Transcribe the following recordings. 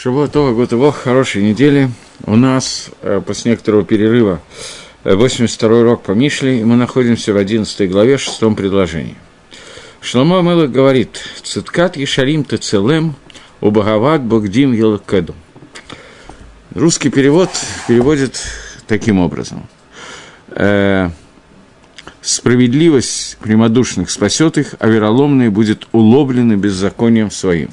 Шавуатова, Гутывох, хорошей недели. У нас э, после некоторого перерыва 82-й э, урок по Мишле, и мы находимся в 11 главе, 6 предложении. Шлома Мелах говорит, «Циткат Ешарим Тецелем, Убагават Богдим Елакеду». Русский перевод переводит таким образом. Э, «Справедливость прямодушных спасет их, а вероломные будет уловлены беззаконием своим».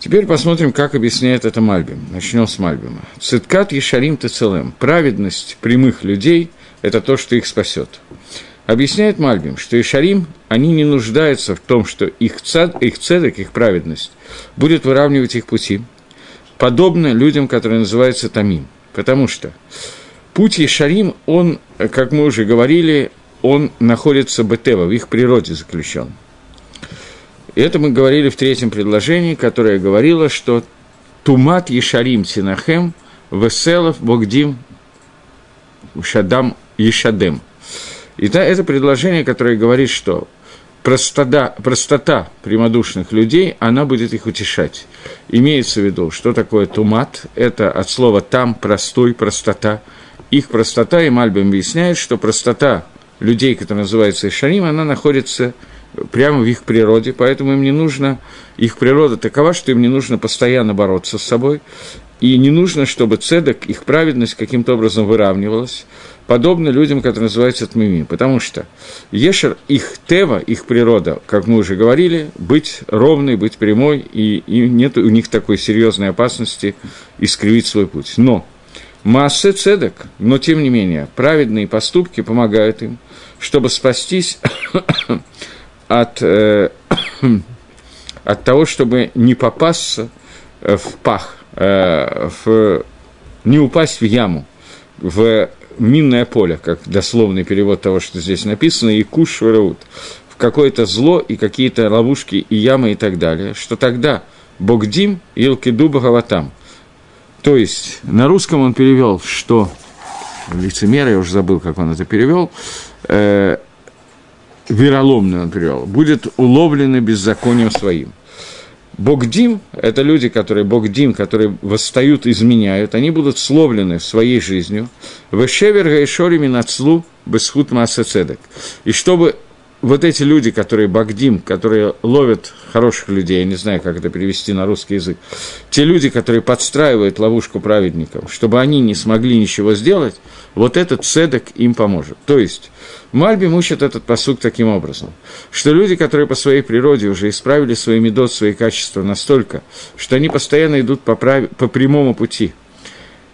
Теперь посмотрим, как объясняет это Мальбим. Начнем с Мальбима. Циткат Ешарим Тецелем. Праведность прямых людей – это то, что их спасет. Объясняет Мальбим, что Ишарим, они не нуждаются в том, что их, цад, их цедок, их праведность будет выравнивать их пути, подобно людям, которые называются Тамим. Потому что путь Ешарим, он, как мы уже говорили, он находится бетева, в их природе заключен. Это мы говорили в третьем предложении, которое говорило, что Тумат Ешарим Тинахем Веселов Богдим Шадам Ешадем. И это предложение, которое говорит, что простота, простота прямодушных людей, она будет их утешать. Имеется в виду, что такое тумат, это от слова там простой, простота. Их простота, и Мальбим объясняет, что простота людей, которые называются Ишарим, она находится прямо в их природе, поэтому им не нужно, их природа такова, что им не нужно постоянно бороться с собой, и не нужно, чтобы цедок, их праведность каким-то образом выравнивалась, подобно людям, которые называются тмими, потому что Ешер, их тева, их природа, как мы уже говорили, быть ровной, быть прямой, и, и нет у них такой серьезной опасности искривить свой путь. Но Массе цедек, но тем не менее, праведные поступки помогают им, чтобы спастись от, э, от того, чтобы не попасться э, в пах, э, в, не упасть в яму, в минное поле, как дословный перевод того, что здесь написано, и куш в какое-то зло и какие-то ловушки и ямы и так далее, что тогда Богдим Илкидуба Гаватам. То есть на русском он перевел, что лицемер, я уже забыл, как он это перевел, э, вероломный он привел, будет уловлены беззаконием своим. Богдим – это люди, которые Богдим, которые восстают, изменяют, они будут словлены своей жизнью. Вешевер гайшори минацлу бесхут маасацедек. И чтобы вот эти люди, которые Багдим, которые ловят хороших людей, я не знаю, как это перевести на русский язык, те люди, которые подстраивают ловушку праведникам, чтобы они не смогли ничего сделать, вот этот цедок им поможет. То есть, Мальби мучит этот посук таким образом, что люди, которые по своей природе уже исправили свои медот, свои качества настолько, что они постоянно идут по, прав... по прямому пути,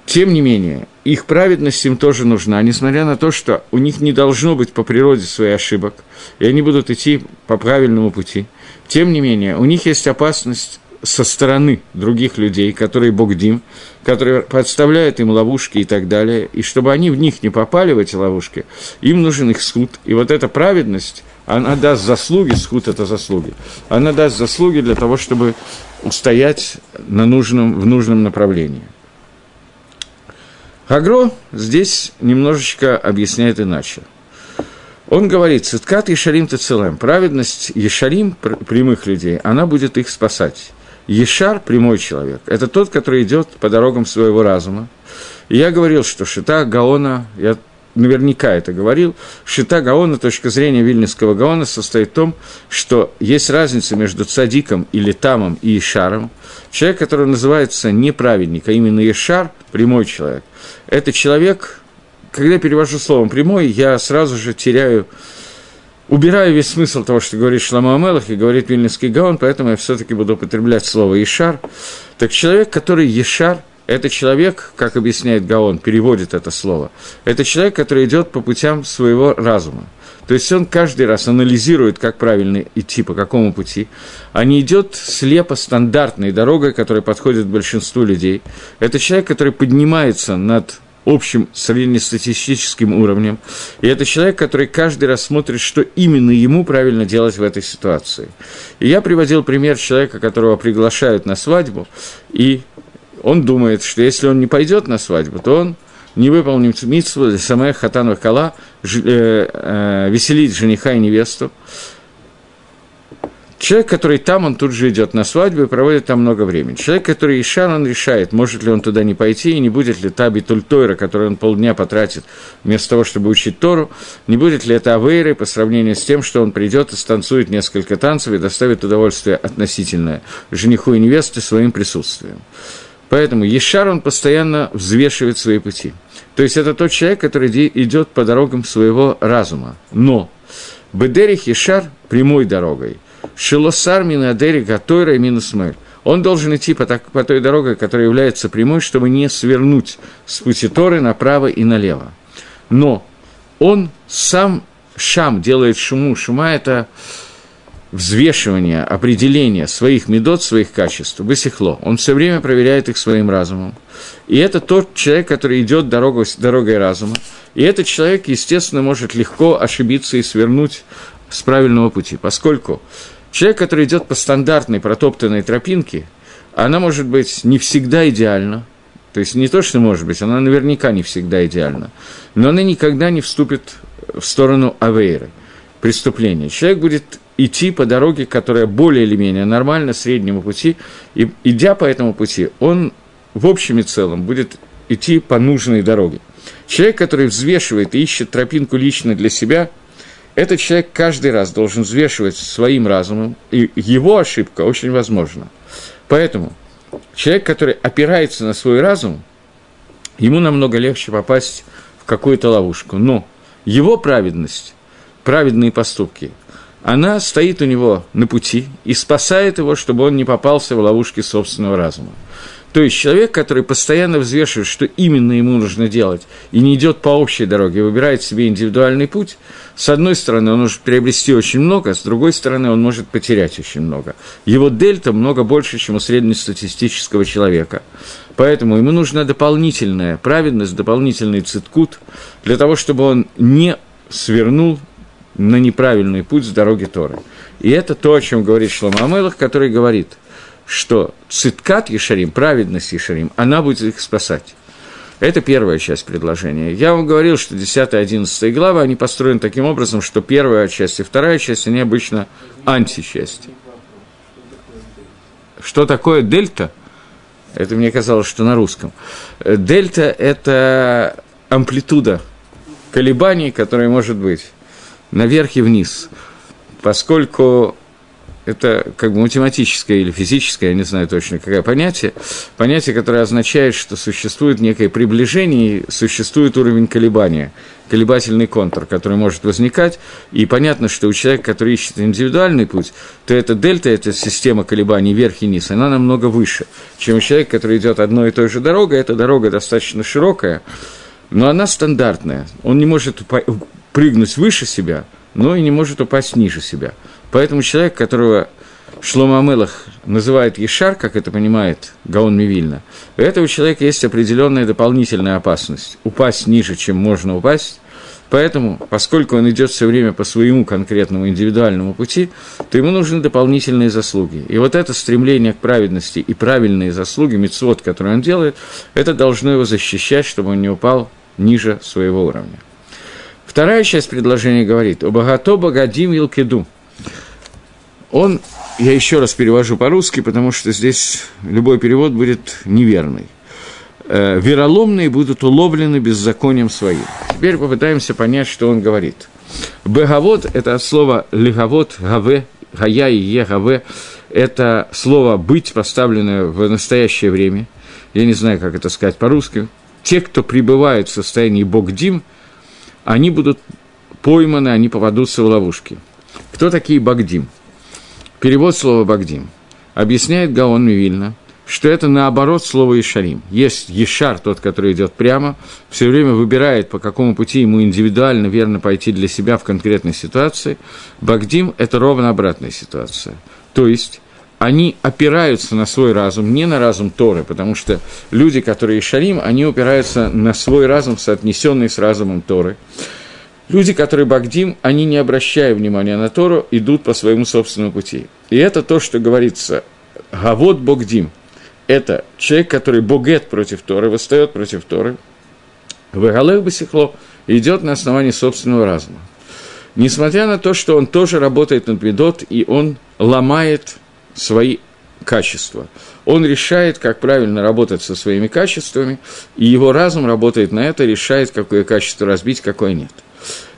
тем не менее, их праведность им тоже нужна, несмотря на то, что у них не должно быть по природе своих ошибок, и они будут идти по правильному пути. Тем не менее, у них есть опасность со стороны других людей, которые Богдим, которые подставляют им ловушки и так далее, и чтобы они в них не попали, в эти ловушки, им нужен их суд. И вот эта праведность, она даст заслуги, суд – это заслуги, она даст заслуги для того, чтобы устоять на нужном, в нужном направлении. Хагро здесь немножечко объясняет иначе. Он говорит, «Циткат Ешарим Тецелем» – праведность Ешарим, прямых людей, она будет их спасать. Ешар – прямой человек. Это тот, который идет по дорогам своего разума. И я говорил, что Шита Гаона, я наверняка это говорил, Шита Гаона, точка зрения Вильнюсского Гаона состоит в том, что есть разница между цадиком или тамом и Ешаром. Человек, который называется не праведник, а именно Ешар, прямой человек, это человек, когда я перевожу словом прямой, я сразу же теряю убираю весь смысл того, что говорит Шламу Амелах и говорит Вильнинский Гаон, поэтому я все-таки буду употреблять слово «ешар». Так человек, который «ешар», это человек, как объясняет Гаон, переводит это слово, это человек, который идет по путям своего разума. То есть он каждый раз анализирует, как правильно идти, по какому пути, а не идет слепо стандартной дорогой, которая подходит большинству людей. Это человек, который поднимается над общим среднестатистическим уровнем. И это человек, который каждый раз смотрит, что именно ему правильно делать в этой ситуации. И я приводил пример человека, которого приглашают на свадьбу, и он думает, что если он не пойдет на свадьбу, то он не выполнит митцву для самая хатан кала, э, э, веселить жениха и невесту. Человек, который там, он тут же идет на свадьбу и проводит там много времени. Человек, который Ишан, он решает, может ли он туда не пойти, и не будет ли Таби Тультойра, который он полдня потратит вместо того, чтобы учить Тору, не будет ли это Авейры по сравнению с тем, что он придет и станцует несколько танцев и доставит удовольствие относительное жениху и невесте своим присутствием. Поэтому Ешар, он постоянно взвешивает свои пути. То есть это тот человек, который идет по дорогам своего разума. Но Бедерих Ешар прямой дорогой – Шилосар Минадери Гатойра минус мэр. Он должен идти по, так, по той дороге, которая является прямой, чтобы не свернуть с пути Торы направо и налево. Но он сам Шам делает шуму. Шума – это взвешивание, определение своих медот, своих качеств, высехло. Он все время проверяет их своим разумом. И это тот человек, который идет дорогой, дорогой разума. И этот человек, естественно, может легко ошибиться и свернуть с правильного пути, поскольку Человек, который идет по стандартной протоптанной тропинке, она может быть не всегда идеальна, то есть не то, что может быть, она наверняка не всегда идеальна, но она никогда не вступит в сторону авейры, преступления. Человек будет идти по дороге, которая более или менее нормальна, среднему пути, и идя по этому пути, он в общем и целом будет идти по нужной дороге. Человек, который взвешивает и ищет тропинку лично для себя – этот человек каждый раз должен взвешивать своим разумом, и его ошибка очень возможна. Поэтому человек, который опирается на свой разум, ему намного легче попасть в какую-то ловушку. Но его праведность, праведные поступки, она стоит у него на пути и спасает его, чтобы он не попался в ловушки собственного разума. То есть человек, который постоянно взвешивает, что именно ему нужно делать, и не идет по общей дороге, выбирает себе индивидуальный путь, с одной стороны, он может приобрести очень много, с другой стороны, он может потерять очень много. Его дельта много больше, чем у среднестатистического человека. Поэтому ему нужна дополнительная праведность, дополнительный циткут, для того, чтобы он не свернул на неправильный путь с дороги Торы. И это то, о чем говорит Шлома Амелах, который говорит – что циткат Ешарим, праведность Ешарим, она будет их спасать. Это первая часть предложения. Я вам говорил, что 10 и 11 главы, они построены таким образом, что первая часть и вторая часть, они обычно античасти. Что такое дельта? Это мне казалось, что на русском. Дельта – это амплитуда колебаний, которая может быть наверх и вниз. Поскольку это как бы математическое или физическое, я не знаю точно, какое понятие, понятие, которое означает, что существует некое приближение, существует уровень колебания, колебательный контур, который может возникать, и понятно, что у человека, который ищет индивидуальный путь, то эта дельта, эта система колебаний вверх и вниз, она намного выше, чем у человека, который идет одной и той же дорогой, эта дорога достаточно широкая, но она стандартная, он не может прыгнуть выше себя, но и не может упасть ниже себя – Поэтому человек, которого Шлома Амелах называет Ешар, как это понимает Гаон Мивильна, у этого человека есть определенная дополнительная опасность – упасть ниже, чем можно упасть. Поэтому, поскольку он идет все время по своему конкретному индивидуальному пути, то ему нужны дополнительные заслуги. И вот это стремление к праведности и правильные заслуги, мецвод, который он делает, это должно его защищать, чтобы он не упал ниже своего уровня. Вторая часть предложения говорит «Обагато богадим илкеду» он, я еще раз перевожу по-русски, потому что здесь любой перевод будет неверный. Э, вероломные будут уловлены беззаконием своим. Теперь попытаемся понять, что он говорит. Бегавод – это слово легавод, гаве, гая и е гаве. Это слово «быть», поставленное в настоящее время. Я не знаю, как это сказать по-русски. Те, кто пребывает в состоянии богдим, они будут пойманы, они попадутся в ловушки. Кто такие богдим? Перевод слова «багдим». Объясняет Гаон Мивильна, что это наоборот слово «ишарим». Есть «ешар», тот, который идет прямо, все время выбирает, по какому пути ему индивидуально верно пойти для себя в конкретной ситуации. «Багдим» – это ровно обратная ситуация. То есть, они опираются на свой разум, не на разум Торы, потому что люди, которые шарим, они опираются на свой разум, соотнесенный с разумом Торы. Люди, которые Багдим, они, не обращая внимания на Тору, идут по своему собственному пути. И это то, что говорится «Гавод Богдим». Это человек, который богет против Торы, восстает против Торы. Вегалех Басихло идет на основании собственного разума. Несмотря на то, что он тоже работает над Медот, и он ломает свои качества. Он решает, как правильно работать со своими качествами, и его разум работает на это, решает, какое качество разбить, какое нет.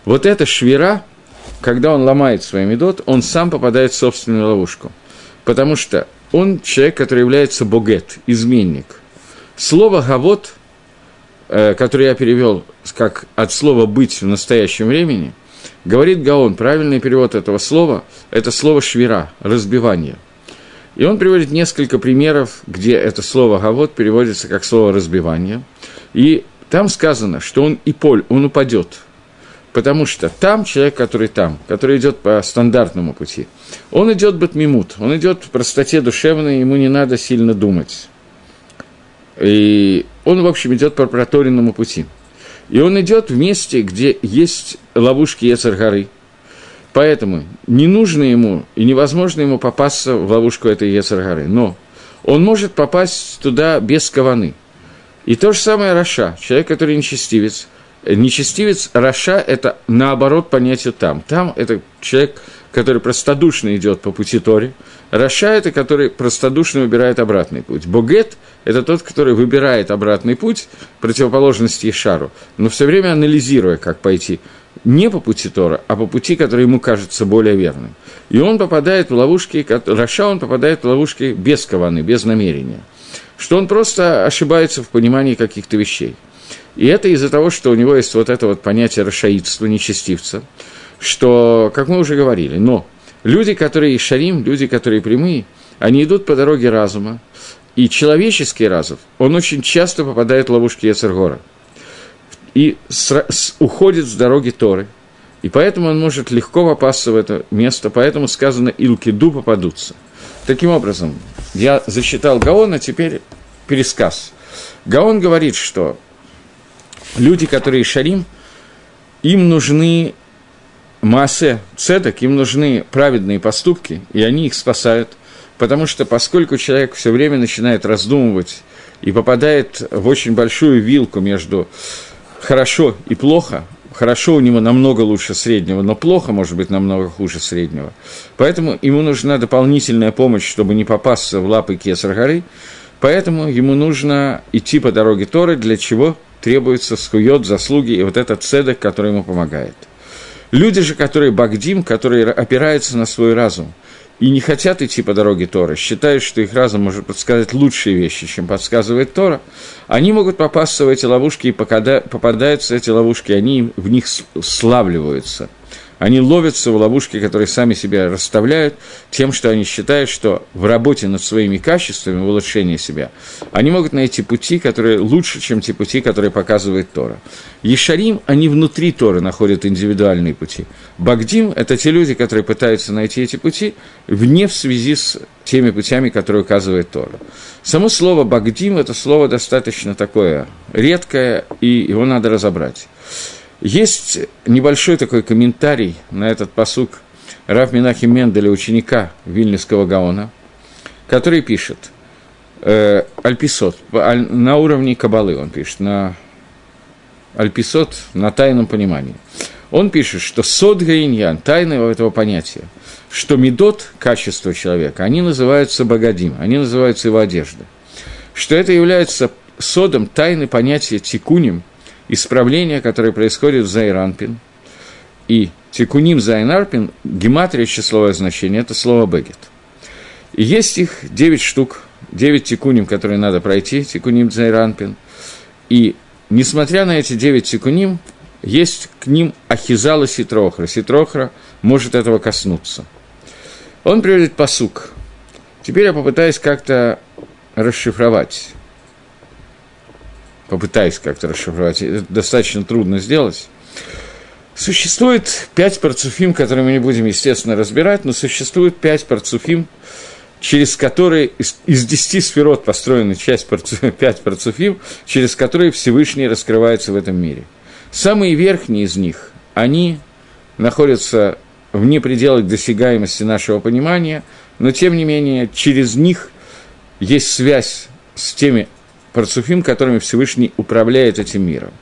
Вот эта швера, когда он ломает свой медот, он сам попадает в собственную ловушку. Потому что он человек, который является богет, изменник. Слово «гавот», э, которое я перевел как от слова «быть» в настоящем времени, говорит Гаон, правильный перевод этого слова – это слово «швера», «разбивание». И он приводит несколько примеров, где это слово «гавот» переводится как слово «разбивание». И там сказано, что он и поль, он упадет – Потому что там человек, который там, который идет по стандартному пути, он идет батмимут, он идет в простоте душевной, ему не надо сильно думать. И он, в общем, идет по проторенному пути. И он идет в месте, где есть ловушки Ецаргары. Поэтому не нужно ему и невозможно ему попасться в ловушку этой יצר הרע. Но он может попасть туда без כוונה. И то же самое רשע, человек, который нечестивец – Нечестивец רשע – это наоборот понятие там. Там – это человек, который простодушно идет по пути Торы. רשע – это который простодушно выбирает обратный путь. בוגד – это тот, который выбирает обратный путь, противоположности ישר у, но все время анализируя, как пойти не по пути Тора, а по пути, который ему кажется более верным. И он попадает в ловушки, Раша он попадает в ловушки без каваны, без намерения. Что он просто ошибается в понимании каких-то вещей – и это из-за того, что у него есть вот это вот понятие расшаидства, нечестивца, что, как мы уже говорили, но люди, которые шарим, люди, которые прямые, они идут по дороге разума, и человеческий разум, он очень часто попадает в ловушки Яцергора и уходит с дороги Торы, и поэтому он может легко попасться в это место, поэтому сказано «илкиду попадутся». Таким образом, я зачитал Гаона, теперь пересказ. Гаон говорит, что люди, которые шарим, им нужны массе цедок, им нужны праведные поступки, и они их спасают, потому что поскольку человек все время начинает раздумывать и попадает в очень большую вилку между хорошо и плохо, хорошо у него намного лучше среднего, но плохо может быть намного хуже среднего. Поэтому ему нужна дополнительная помощь, чтобы не попасться в лапы Кесар горы, поэтому ему нужно идти по дороге Торы, для чего – требуется скует, заслуги и вот этот цедок, который ему помогает. Люди же, которые багдим, которые опираются на свой разум и не хотят идти по дороге Тора, считают, что их разум может подсказать лучшие вещи, чем подсказывает Тора, они могут попасться в эти ловушки и попадаются эти ловушки, они в них славливаются – они ловятся в ловушки, которые сами себя расставляют, тем, что они считают, что в работе над своими качествами, в улучшении себя, они могут найти пути, которые лучше, чем те пути, которые показывает Тора. Ешарим, они внутри Торы находят индивидуальные пути. Багдим – это те люди, которые пытаются найти эти пути вне в связи с теми путями, которые указывает Тора. Само слово «багдим» – это слово достаточно такое редкое, и его надо разобрать. Есть небольшой такой комментарий на этот посук Раф Минахи Менделя, ученика Вильнюсского Гаона, который пишет э, Альписот, на уровне Кабалы он пишет, на Альписот, на тайном понимании. Он пишет, что сод гаиньян, тайна этого понятия, что медот, качество человека, они называются богадим, они называются его одежда. Что это является содом тайны понятия тикуним, исправление, которое происходит в Зайранпин, и тикуним Зайнарпин, гематрия числовое значение, это слово бегет. И есть их 9 штук, 9 тикуним, которые надо пройти, тикуним Зайранпин. И несмотря на эти 9 тикуним, есть к ним ахизала ситрохра. Ситрохра может этого коснуться. Он приводит посук. Теперь я попытаюсь как-то расшифровать попытаюсь как-то расшифровать, это достаточно трудно сделать. Существует пять парцуфим, которые мы не будем, естественно, разбирать, но существует пять парцуфим, через которые из, десяти сферот построена часть парцуфим, пять парцуфим, через которые Всевышний раскрывается в этом мире. Самые верхние из них, они находятся вне пределах досягаемости нашего понимания, но тем не менее через них есть связь с теми парцуфим, которыми Всевышний управляет этим миром.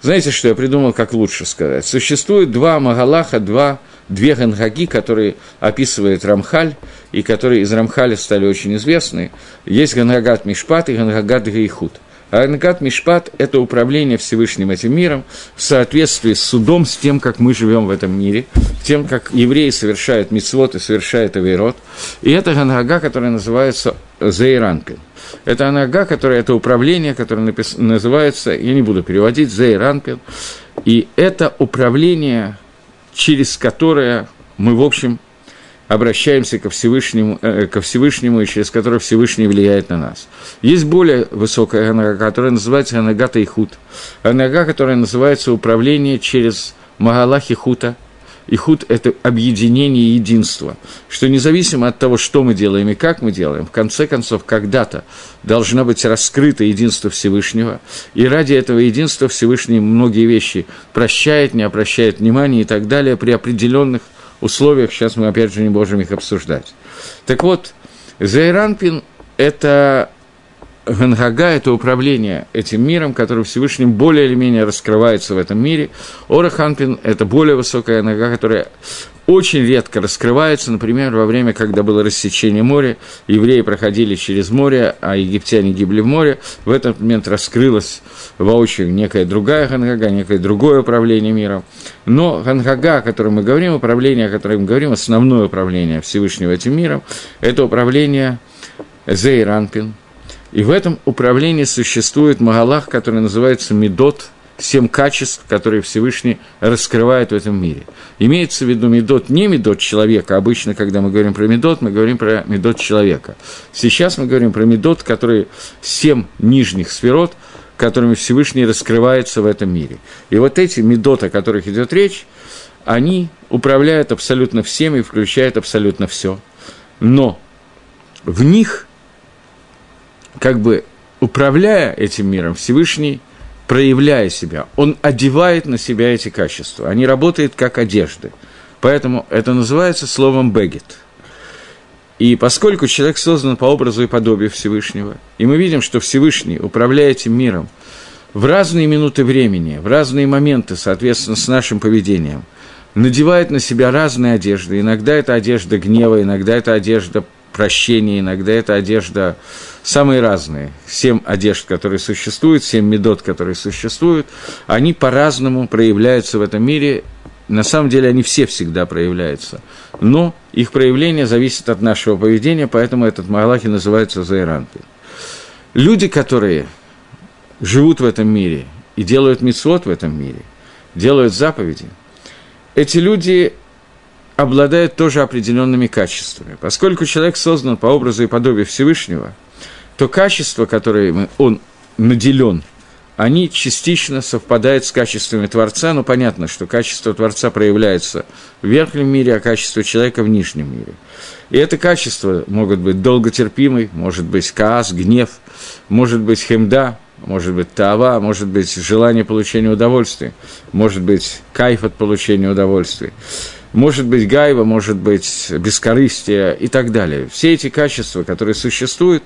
Знаете, что я придумал, как лучше сказать? Существует два Магалаха, два две гангаги, которые описывает Рамхаль, и которые из Рамхаля стали очень известны. Есть Гангагат Мишпат и Гангагат Гейхут – Ангат Мишпат – это управление Всевышним этим миром в соответствии с судом, с тем, как мы живем в этом мире, тем, как евреи совершают мицвод и совершают авейрот. И это Ганага, которая называется Зейранпин. Это Анага, которая, это управление, которое напис, называется, я не буду переводить, Зейранпин. И это управление, через которое мы, в общем, обращаемся ко Всевышнему, э, ко Всевышнему, и через которое Всевышний влияет на нас. Есть более высокая анага, которая называется анагата и худ. Анага, которая называется управление через Магалахи хута. И худ – это объединение и единство, что независимо от того, что мы делаем и как мы делаем, в конце концов, когда-то должно быть раскрыто единство Всевышнего, и ради этого единства Всевышний многие вещи прощает, не обращает внимания и так далее при определенных условиях, сейчас мы опять же не можем их обсуждать. Так вот, Зайранпин – это Ганхага – это управление этим миром, который Всевышним более или менее раскрывается в этом мире. Ораханпин – это более высокая нога, которая очень редко раскрывается, например, во время, когда было рассечение моря, евреи проходили через море, а египтяне гибли в море, в этот момент раскрылась воочию некая другая Хангага, некое другое управление миром. Но Хангага, о котором мы говорим, управление, о котором мы говорим, основное управление Всевышнего этим миром, это управление Зейранпин. И в этом управлении существует Магалах, который называется Медот – семь качеств, которые Всевышний раскрывает в этом мире. Имеется в виду медот не медот человека. Обычно, когда мы говорим про медот, мы говорим про медот человека. Сейчас мы говорим про медот, которые семь нижних сферот, которыми Всевышний раскрывается в этом мире. И вот эти медот, о которых идет речь, они управляют абсолютно всем и включают абсолютно все. Но в них, как бы управляя этим миром, Всевышний проявляя себя, он одевает на себя эти качества. Они работают как одежды. Поэтому это называется словом «бегет». И поскольку человек создан по образу и подобию Всевышнего, и мы видим, что Всевышний, управляя этим миром, в разные минуты времени, в разные моменты, соответственно, с нашим поведением, надевает на себя разные одежды. Иногда это одежда гнева, иногда это одежда прощения, иногда это одежда самые разные. Семь одежд, которые существуют, семь медот, которые существуют, они по-разному проявляются в этом мире. На самом деле они все всегда проявляются. Но их проявление зависит от нашего поведения, поэтому этот Малахи называется Зайранпи. Люди, которые живут в этом мире и делают мицвод в этом мире, делают заповеди, эти люди обладают тоже определенными качествами. Поскольку человек создан по образу и подобию Всевышнего, то качества, которыми он наделен, они частично совпадают с качествами Творца, но понятно, что качество Творца проявляется в верхнем мире, а качество человека в нижнем мире. И это качество могут быть долготерпимый, может быть каас, гнев, может быть хемда, может быть тава, может быть желание получения удовольствия, может быть кайф от получения удовольствия может быть гайва, может быть бескорыстие и так далее. Все эти качества, которые существуют,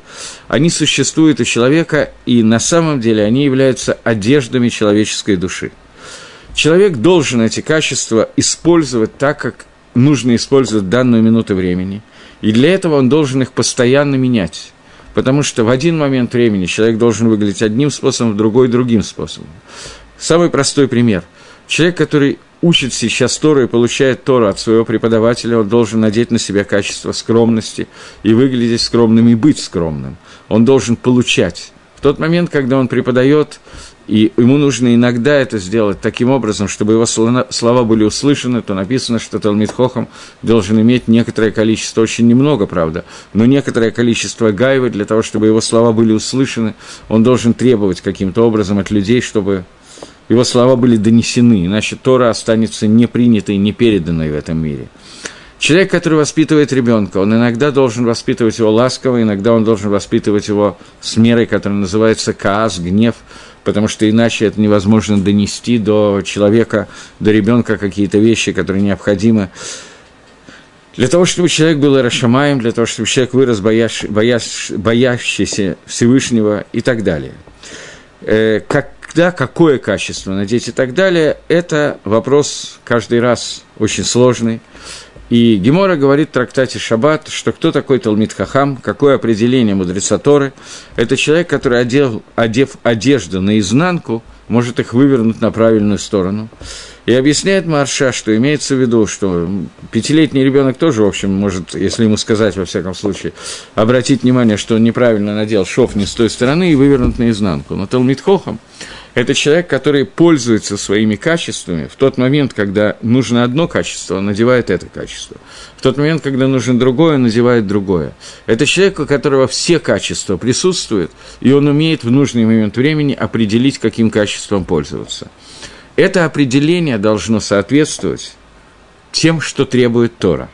они существуют у человека, и на самом деле они являются одеждами человеческой души. Человек должен эти качества использовать так, как нужно использовать данную минуту времени, и для этого он должен их постоянно менять. Потому что в один момент времени человек должен выглядеть одним способом, в другой – другим способом. Самый простой пример. Человек, который учит сейчас Тору и получает Тору от своего преподавателя, он должен надеть на себя качество скромности и выглядеть скромным и быть скромным. Он должен получать. В тот момент, когда он преподает, и ему нужно иногда это сделать таким образом, чтобы его слова были услышаны, то написано, что Талмит Хохам должен иметь некоторое количество, очень немного, правда, но некоторое количество гайвы для того, чтобы его слова были услышаны, он должен требовать каким-то образом от людей, чтобы его слова были донесены, иначе Тора останется не принятой, не переданной в этом мире. Человек, который воспитывает ребенка, он иногда должен воспитывать его ласково, иногда он должен воспитывать его с мерой, которая называется каас, гнев, потому что иначе это невозможно донести до человека, до ребенка какие-то вещи, которые необходимы. Для того, чтобы человек был Рашамаем, для того, чтобы человек вырос боящ, боящ, боящийся Всевышнего и так далее. Э, как когда, какое качество надеть и так далее, это вопрос каждый раз очень сложный. И Гемора говорит в трактате «Шаббат», что кто такой Талмит Хахам, какое определение мудреца Торы. Это человек, который, одел, одев одежду наизнанку, может их вывернуть на правильную сторону. И объясняет Марша, что имеется в виду, что пятилетний ребенок тоже, в общем, может, если ему сказать, во всяком случае, обратить внимание, что он неправильно надел шов не с той стороны и вывернут наизнанку. Но Талмит Хохам – это человек, который пользуется своими качествами в тот момент, когда нужно одно качество, он надевает это качество. В тот момент, когда нужно другое, он надевает другое. Это человек, у которого все качества присутствуют, и он умеет в нужный момент времени определить, каким качеством пользоваться – это определение должно соответствовать тем, что требует Тора.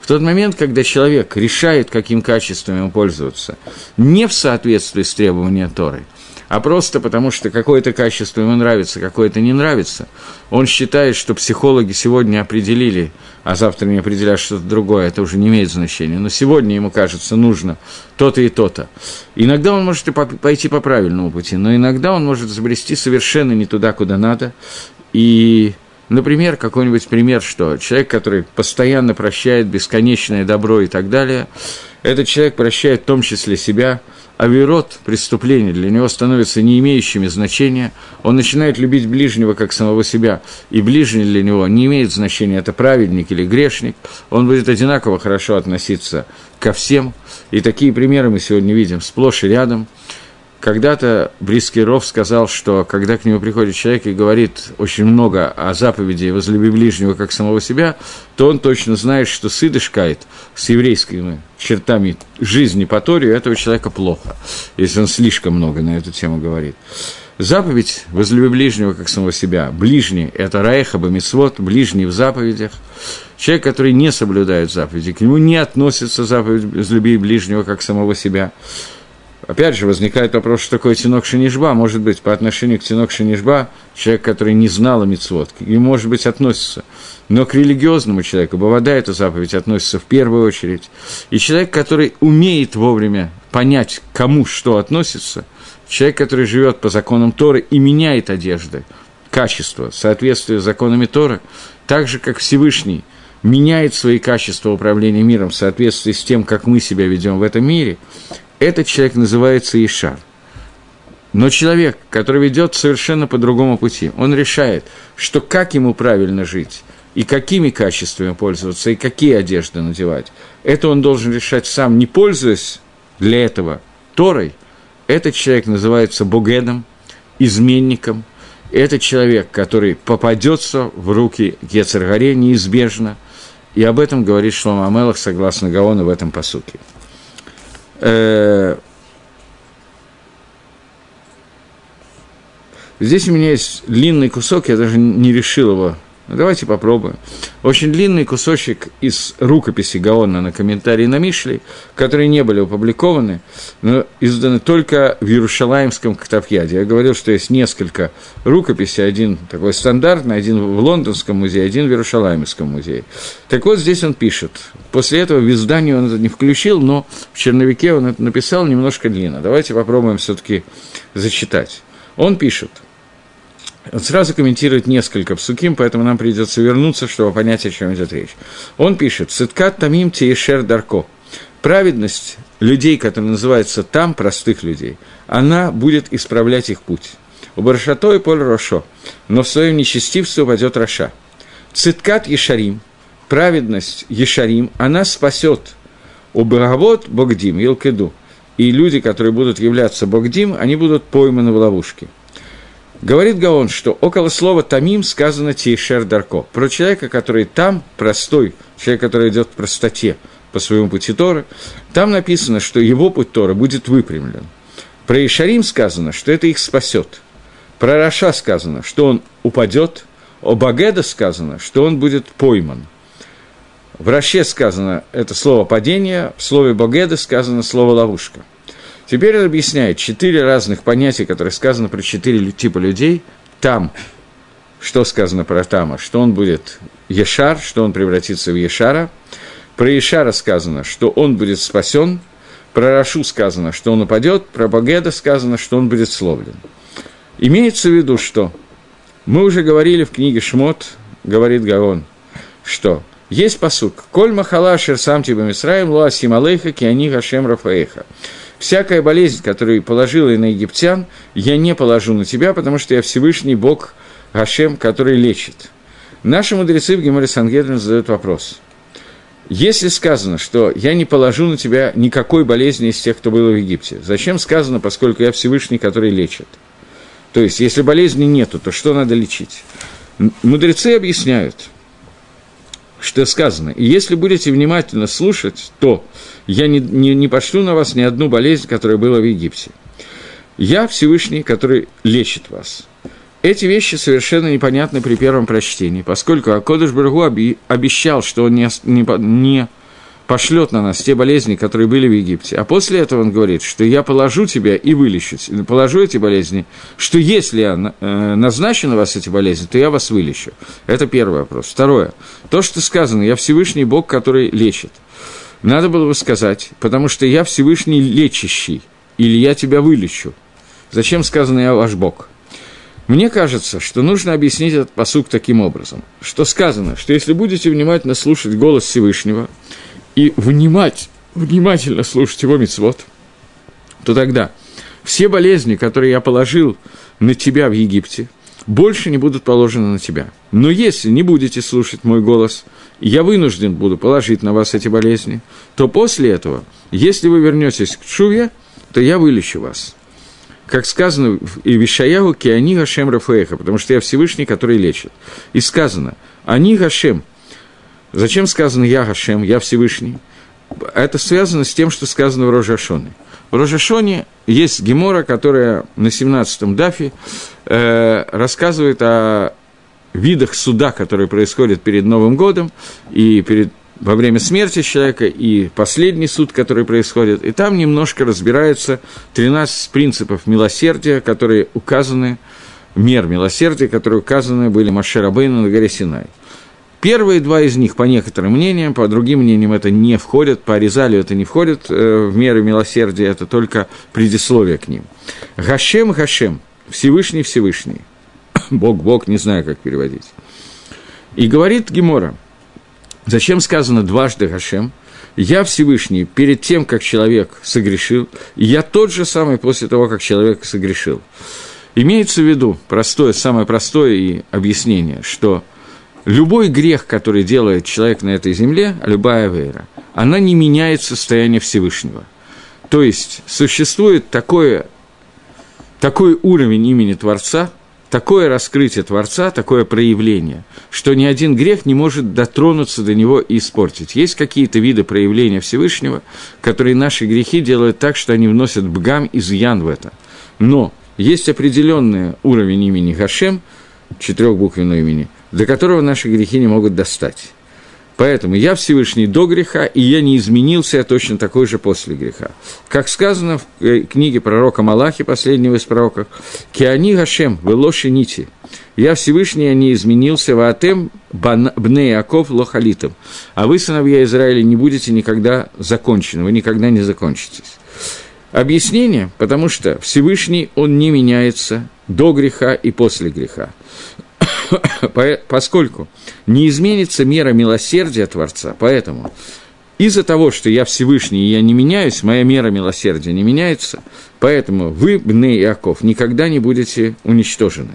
В тот момент, когда человек решает, каким качеством ему пользоваться, не в соответствии с требованием Торы – а просто потому, что какое-то качество ему нравится, какое-то не нравится, он считает, что психологи сегодня определили, а завтра не определят что-то другое, это уже не имеет значения. Но сегодня ему кажется нужно то-то и то-то. Иногда он может и пойти по правильному пути, но иногда он может забрести совершенно не туда, куда надо, и Например, какой-нибудь пример, что человек, который постоянно прощает бесконечное добро и так далее, этот человек прощает в том числе себя, авирот, преступления, для него становятся не имеющими значения, он начинает любить ближнего как самого себя, и ближний для него не имеет значения, это праведник или грешник, он будет одинаково хорошо относиться ко всем, и такие примеры мы сегодня видим сплошь и рядом – когда-то Близкий Ров сказал, что когда к нему приходит человек и говорит очень много о заповеди «возлюби ближнего, как самого себя», то он точно знает, что сыдышкает с еврейскими чертами жизни по Торе, у этого человека плохо, если он слишком много на эту тему говорит. Заповедь «возлюби ближнего, как самого себя». Ближний – это Раеха Бамисвот, ближний в заповедях. Человек, который не соблюдает заповеди, к нему не относится заповедь «возлюби ближнего, как самого себя». Опять же, возникает вопрос, что такое тинок шинишба. Может быть, по отношению к тинок шинишба, человек, который не знал о мицвод, нему, может быть, относится. Но к религиозному человеку, Бавада, эта заповедь относится в первую очередь. И человек, который умеет вовремя понять, кому что относится, человек, который живет по законам Торы и меняет одежды, качество, соответствие с законами Торы, так же, как Всевышний меняет свои качества управления миром в соответствии с тем, как мы себя ведем в этом мире, этот человек называется Ишар. Но человек, который ведет совершенно по другому пути, он решает, что как ему правильно жить, и какими качествами пользоваться, и какие одежды надевать, это он должен решать сам, не пользуясь для этого Торой. Этот человек называется Богедом, изменником. Это человек, который попадется в руки Гецергаре неизбежно. И об этом говорит Шлома Амелах, согласно Гаону, в этом посуке. Э, здесь у меня есть длинный кусок, я даже не решил его ну, давайте попробуем. Очень длинный кусочек из рукописи Гаона на комментарии на Мишли, которые не были опубликованы, но изданы только в Иерушалаемском Ктавьяде. Я говорил, что есть несколько рукописей, один такой стандартный, один в Лондонском музее, один в Иерушалаемском музее. Так вот, здесь он пишет. После этого в издании он это не включил, но в черновике он это написал немножко длинно. Давайте попробуем все-таки зачитать. Он пишет – сразу комментирует несколько псуким, поэтому нам придется вернуться, чтобы понять, о чем идет речь. Он пишет «Циткат тамим тиешер дарко». Праведность людей, которые называются там, простых людей, она будет исправлять их путь. У Баршато и Поль Рошо, но в своем нечестивстве упадет Роша. Циткат Ешарим, праведность Ешарим, она спасет у Багавод Богдим, Илкеду. И люди, которые будут являться Богдим, они будут пойманы в ловушке – Говорит Гаон, что около слова «тамим» сказано «тейшер дарко». Про человека, который там, простой, человек, который идет в простоте по своему пути Торы, там написано, что его путь Тора будет выпрямлен. Про Ишарим сказано, что это их спасет. Про Раша сказано, что он упадет. О Багеда сказано, что он будет пойман. В Раше сказано это слово «падение», в слове Багеда сказано слово «ловушка». Теперь он объясняет четыре разных понятия, которые сказаны про четыре типа людей. Там, что сказано про Тама, что он будет Ешар, что он превратится в Ешара. Про Ешара сказано, что он будет спасен. Про Рашу сказано, что он упадет. Про Багеда сказано, что он будет словлен. Имеется в виду, что мы уже говорили в книге Шмот, говорит Гаон, что есть посук. Коль махала шерсам тебе мисраем луасим алейха киани гашем рафаэха. Всякая болезнь, которую положила и на египтян, я не положу на тебя, потому что я Всевышний Бог Гашем, который лечит. Наши мудрецы в Геморе Сангедрин задают вопрос. Если сказано, что я не положу на тебя никакой болезни из тех, кто был в Египте, зачем сказано, поскольку я Всевышний, который лечит? То есть, если болезни нету, то что надо лечить? Мудрецы объясняют, что сказано. И если будете внимательно слушать, то я не, не, не пошлю на вас ни одну болезнь, которая была в Египте. Я Всевышний, который лечит вас. Эти вещи совершенно непонятны при первом прочтении, поскольку Акодыш Баргу обещал, что он не, не, не пошлет на нас те болезни, которые были в Египте. А после этого он говорит, что я положу тебя и вылечу, положу эти болезни, что если я э, назначу на вас эти болезни, то я вас вылечу. Это первый вопрос. Второе. То, что сказано, я Всевышний Бог, который лечит. Надо было бы сказать, потому что я Всевышний лечащий, или я тебя вылечу. Зачем сказано «я ваш Бог»? Мне кажется, что нужно объяснить этот посук таким образом, что сказано, что если будете внимательно слушать голос Всевышнего и внимать, внимательно слушать его мицвод, то тогда все болезни, которые я положил на тебя в Египте, больше не будут положены на тебя. Но если не будете слушать мой голос, я вынужден буду положить на вас эти болезни, то после этого, если вы вернетесь к Чуве, то я вылечу вас как сказано и Вишаягу, Киани Гашем Рафаэха, потому что я Всевышний, который лечит. И сказано, они Гашем. Зачем сказано я Гашем, я Всевышний? Это связано с тем, что сказано в Рожашоне. В Рожашоне есть Гемора, которая на 17-м дафе э, рассказывает о видах суда, которые происходят перед Новым годом и перед во время смерти человека и последний суд, который происходит, и там немножко разбираются 13 принципов милосердия, которые указаны, мер милосердия, которые указаны были Маше Рабейну на горе Синай. Первые два из них, по некоторым мнениям, по другим мнениям, это не входят, по Аризалю это не входит э, в меры милосердия, это только предисловие к ним. Гашем, Гашем, Всевышний, Всевышний. Бог, Бог, не знаю, как переводить. И говорит Гемора – Зачем сказано дважды Гашем? Я Всевышний перед тем, как человек согрешил, и я тот же самый после того, как человек согрешил. Имеется в виду простое, самое простое и объяснение, что любой грех, который делает человек на этой земле, любая вера, она не меняет состояние Всевышнего. То есть существует такое, такой уровень имени Творца – такое раскрытие Творца, такое проявление, что ни один грех не может дотронуться до него и испортить. Есть какие-то виды проявления Всевышнего, которые наши грехи делают так, что они вносят бгам изъян в это. Но есть определенный уровень имени Гашем, четырехбуквенного имени, до которого наши грехи не могут достать. Поэтому я Всевышний до греха, и я не изменился, я точно такой же после греха. Как сказано в э, книге пророка Малахи, последнего из пророков, «Киани Гашем, велоши нити». Я Всевышний, я не изменился, ваатем бне Яков лохалитом. А вы, сыновья Израиля, не будете никогда закончены, вы никогда не закончитесь. Объяснение, потому что Всевышний, он не меняется до греха и после греха. поскольку не изменится мера милосердия Творца, поэтому из-за того, что я Всевышний и я не меняюсь, моя мера милосердия не меняется, поэтому вы, Бне Иаков, никогда не будете уничтожены.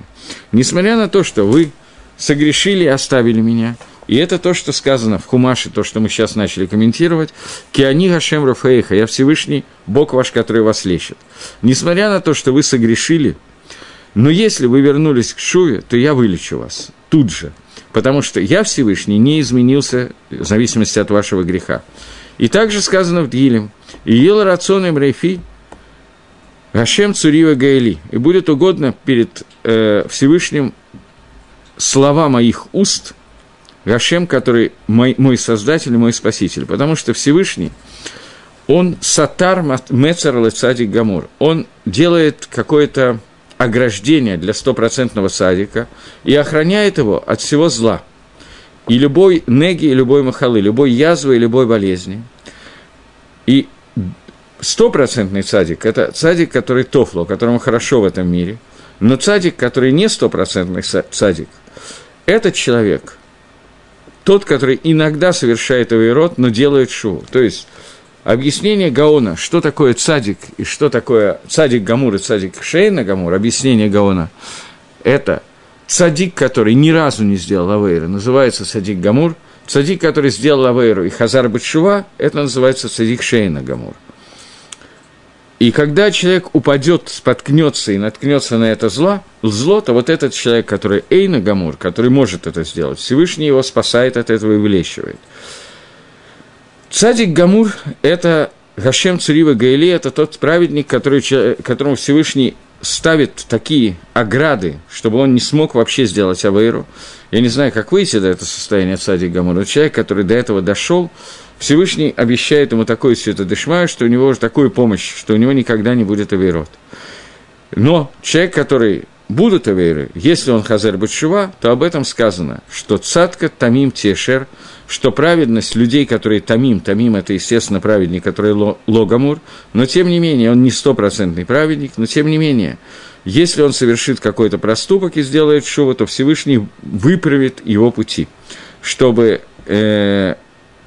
Несмотря на то, что вы согрешили и оставили меня, и это то, что сказано в Хумаше, то, что мы сейчас начали комментировать. «Киани Гашем Рафаэха, я Всевышний, Бог ваш, который вас лечит». Несмотря на то, что вы согрешили – но если вы вернулись к Шуве, то я вылечу вас тут же, потому что я Всевышний не изменился в зависимости от вашего греха. И также сказано в Дилем, «И ел рацион им рейфи, Гашем Цурива Гаэли, и будет угодно перед э, Всевышним слова моих уст, Гашем, который мой, мой Создатель и мой Спаситель, потому что Всевышний, он сатар мецар лецадик гамур, он делает какое-то ограждение для стопроцентного садика и охраняет его от всего зла. И любой неги, и любой махалы, любой язвы и любой болезни. И стопроцентный садик – это садик, который тофло, которому хорошо в этом мире. Но садик, который не стопроцентный садик, этот человек, тот, который иногда совершает авейрот, но делает шоу. То есть, объяснение Гаона, что такое цадик и что такое цадик Гамур и цадик Шейна Гамур, объяснение Гаона, это цадик, который ни разу не сделал авейра, называется цадик Гамур, цадик, который сделал авейру и Хазар Батшува, это называется цадик Шейна Гамур. И когда человек упадет, споткнется и наткнется на это зло, зло, то вот этот человек, который Эйна Гамур, который может это сделать, Всевышний его спасает от этого и вылечивает. Цадик Гамур – это Гашем Цурива Гаили, это тот праведник, который, которому Всевышний ставит такие ограды, чтобы он не смог вообще сделать Авейру. Я не знаю, как выйти до этого состояния Цадик Гамур. Но человек, который до этого дошел, Всевышний обещает ему такую святодышмаю, что у него уже такую помощь, что у него никогда не будет авейрот. Но человек, который будут авейры, если он хазар бачува, то об этом сказано, что цатка тамим тешер, что праведность людей, которые тамим, тамим – это, естественно, праведник, который логамур, но, тем не менее, он не стопроцентный праведник, но, тем не менее, если он совершит какой-то проступок и сделает шува, то Всевышний выправит его пути, чтобы э,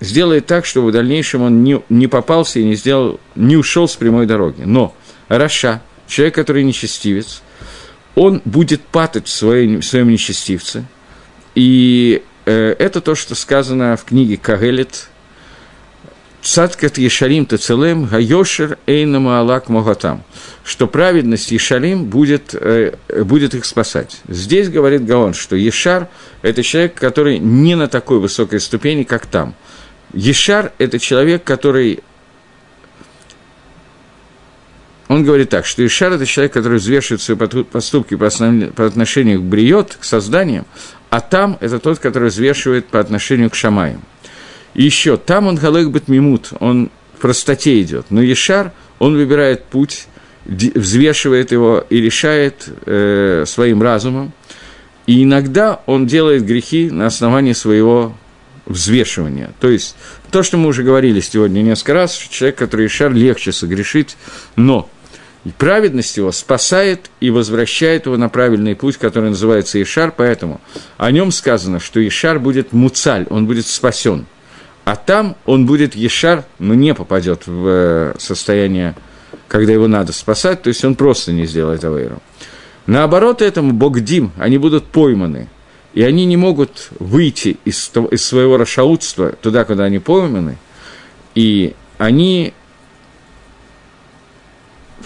сделает так, чтобы в дальнейшем он не, не попался и не, сделал, не ушел с прямой дороги. Но Раша, человек, который нечестивец, он будет патать в своем, в своем нечестивце. И э, это то, что сказано в книге Кагелет, Цаткат Ешарим Тацелем Гайошер Эйна Маалак Могатам, что праведность Ешарим будет, э, будет их спасать. Здесь говорит Гаон, что Ешар – это человек, который не на такой высокой ступени, как там – Ешар – это человек, который... Он говорит так, что Ишар – это человек, который взвешивает свои поступки по, основ... по отношению к Бриот, к созданиям, а там – это тот, который взвешивает по отношению к Шамаям. И еще, там он галек бет мимут, он в простоте идет, но Ешар, он выбирает путь, взвешивает его и решает э, своим разумом, и иногда он делает грехи на основании своего взвешивания. То есть, то, что мы уже говорили сегодня несколько раз, человек, который Ишар, легче согрешить, но праведность его спасает и возвращает его на правильный путь, который называется Ишар, поэтому о нем сказано, что Ишар будет муцаль, он будет спасен. А там он будет Ешар, но не попадет в э, состояние, когда его надо спасать, то есть он просто не сделает авейру. Наоборот этому Богдим, они будут пойманы – и они не могут выйти из, из своего расшаутства туда, куда они пойманы, и они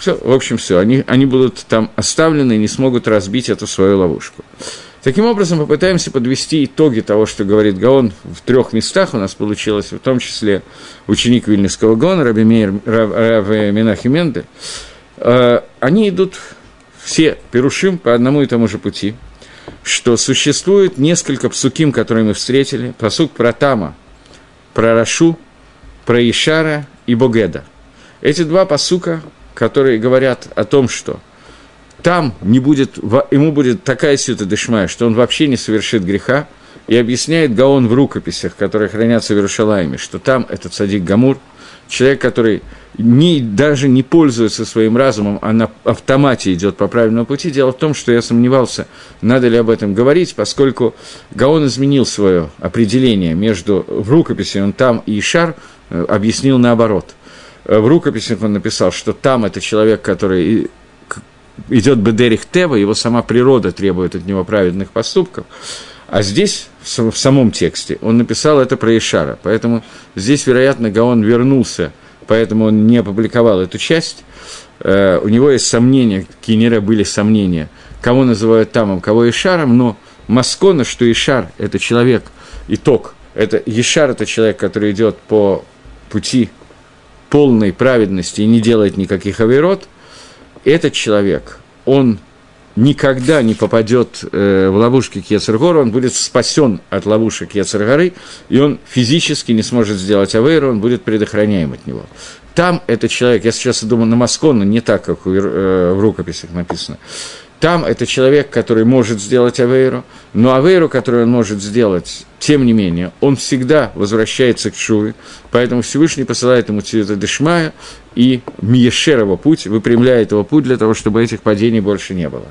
все, в общем, все, они, они будут там оставлены и не смогут разбить эту свою ловушку. Таким образом, попытаемся подвести итоги того, что говорит Гаон в трех местах. У нас получилось, в том числе ученик Вильнюсского Гаона, Раби, Мейер, Раби Минахи Мендель. Э, они идут все перушим по одному и тому же пути – что существует несколько псуким, которые мы встретили, посук про Тама, про Рашу, про Ишара и Богеда. Эти два посука, которые говорят о том, что там не будет, ему будет такая сюта дышмая, что он вообще не совершит греха, и объясняет Гаон в рукописях, которые хранятся в Иерушалайме, что там этот садик Гамур, человек, который не, даже не пользуется своим разумом, а на автомате идет по правильному пути. Дело в том, что я сомневался, надо ли об этом говорить, поскольку Гаон изменил свое определение между в рукописи, он там и Ишар э, объяснил наоборот. Э, в рукописях он написал, что там это человек, который идет Бедерих Тева, его сама природа требует от него праведных поступков. А здесь, в самом тексте, он написал это про Ишара. Поэтому здесь, вероятно, Гаон вернулся – поэтому он не опубликовал эту часть. Э, у него есть сомнения, Кинера были сомнения, кого называют Тамом, кого Ишаром, но Маскона, что Ишар – это человек, итог, это Ишар – это человек, который идет по пути полной праведности и не делает никаких авирот, этот человек, он никогда не попадет э, в ловушки Кецергора, он будет спасен от ловушек Кецергоры, и он физически не сможет сделать авейру, он будет предохраняем от него. Там этот человек, я сейчас думаю на Маскону, не так, как э, в рукописях написано, там это человек, который может сделать Авейру, но Авейру, который он может сделать, тем не менее, он всегда возвращается к Шуве, поэтому Всевышний посылает ему Цвета Дешмая, и Миешерова путь, выпрямляет его путь для того, чтобы этих падений больше не было.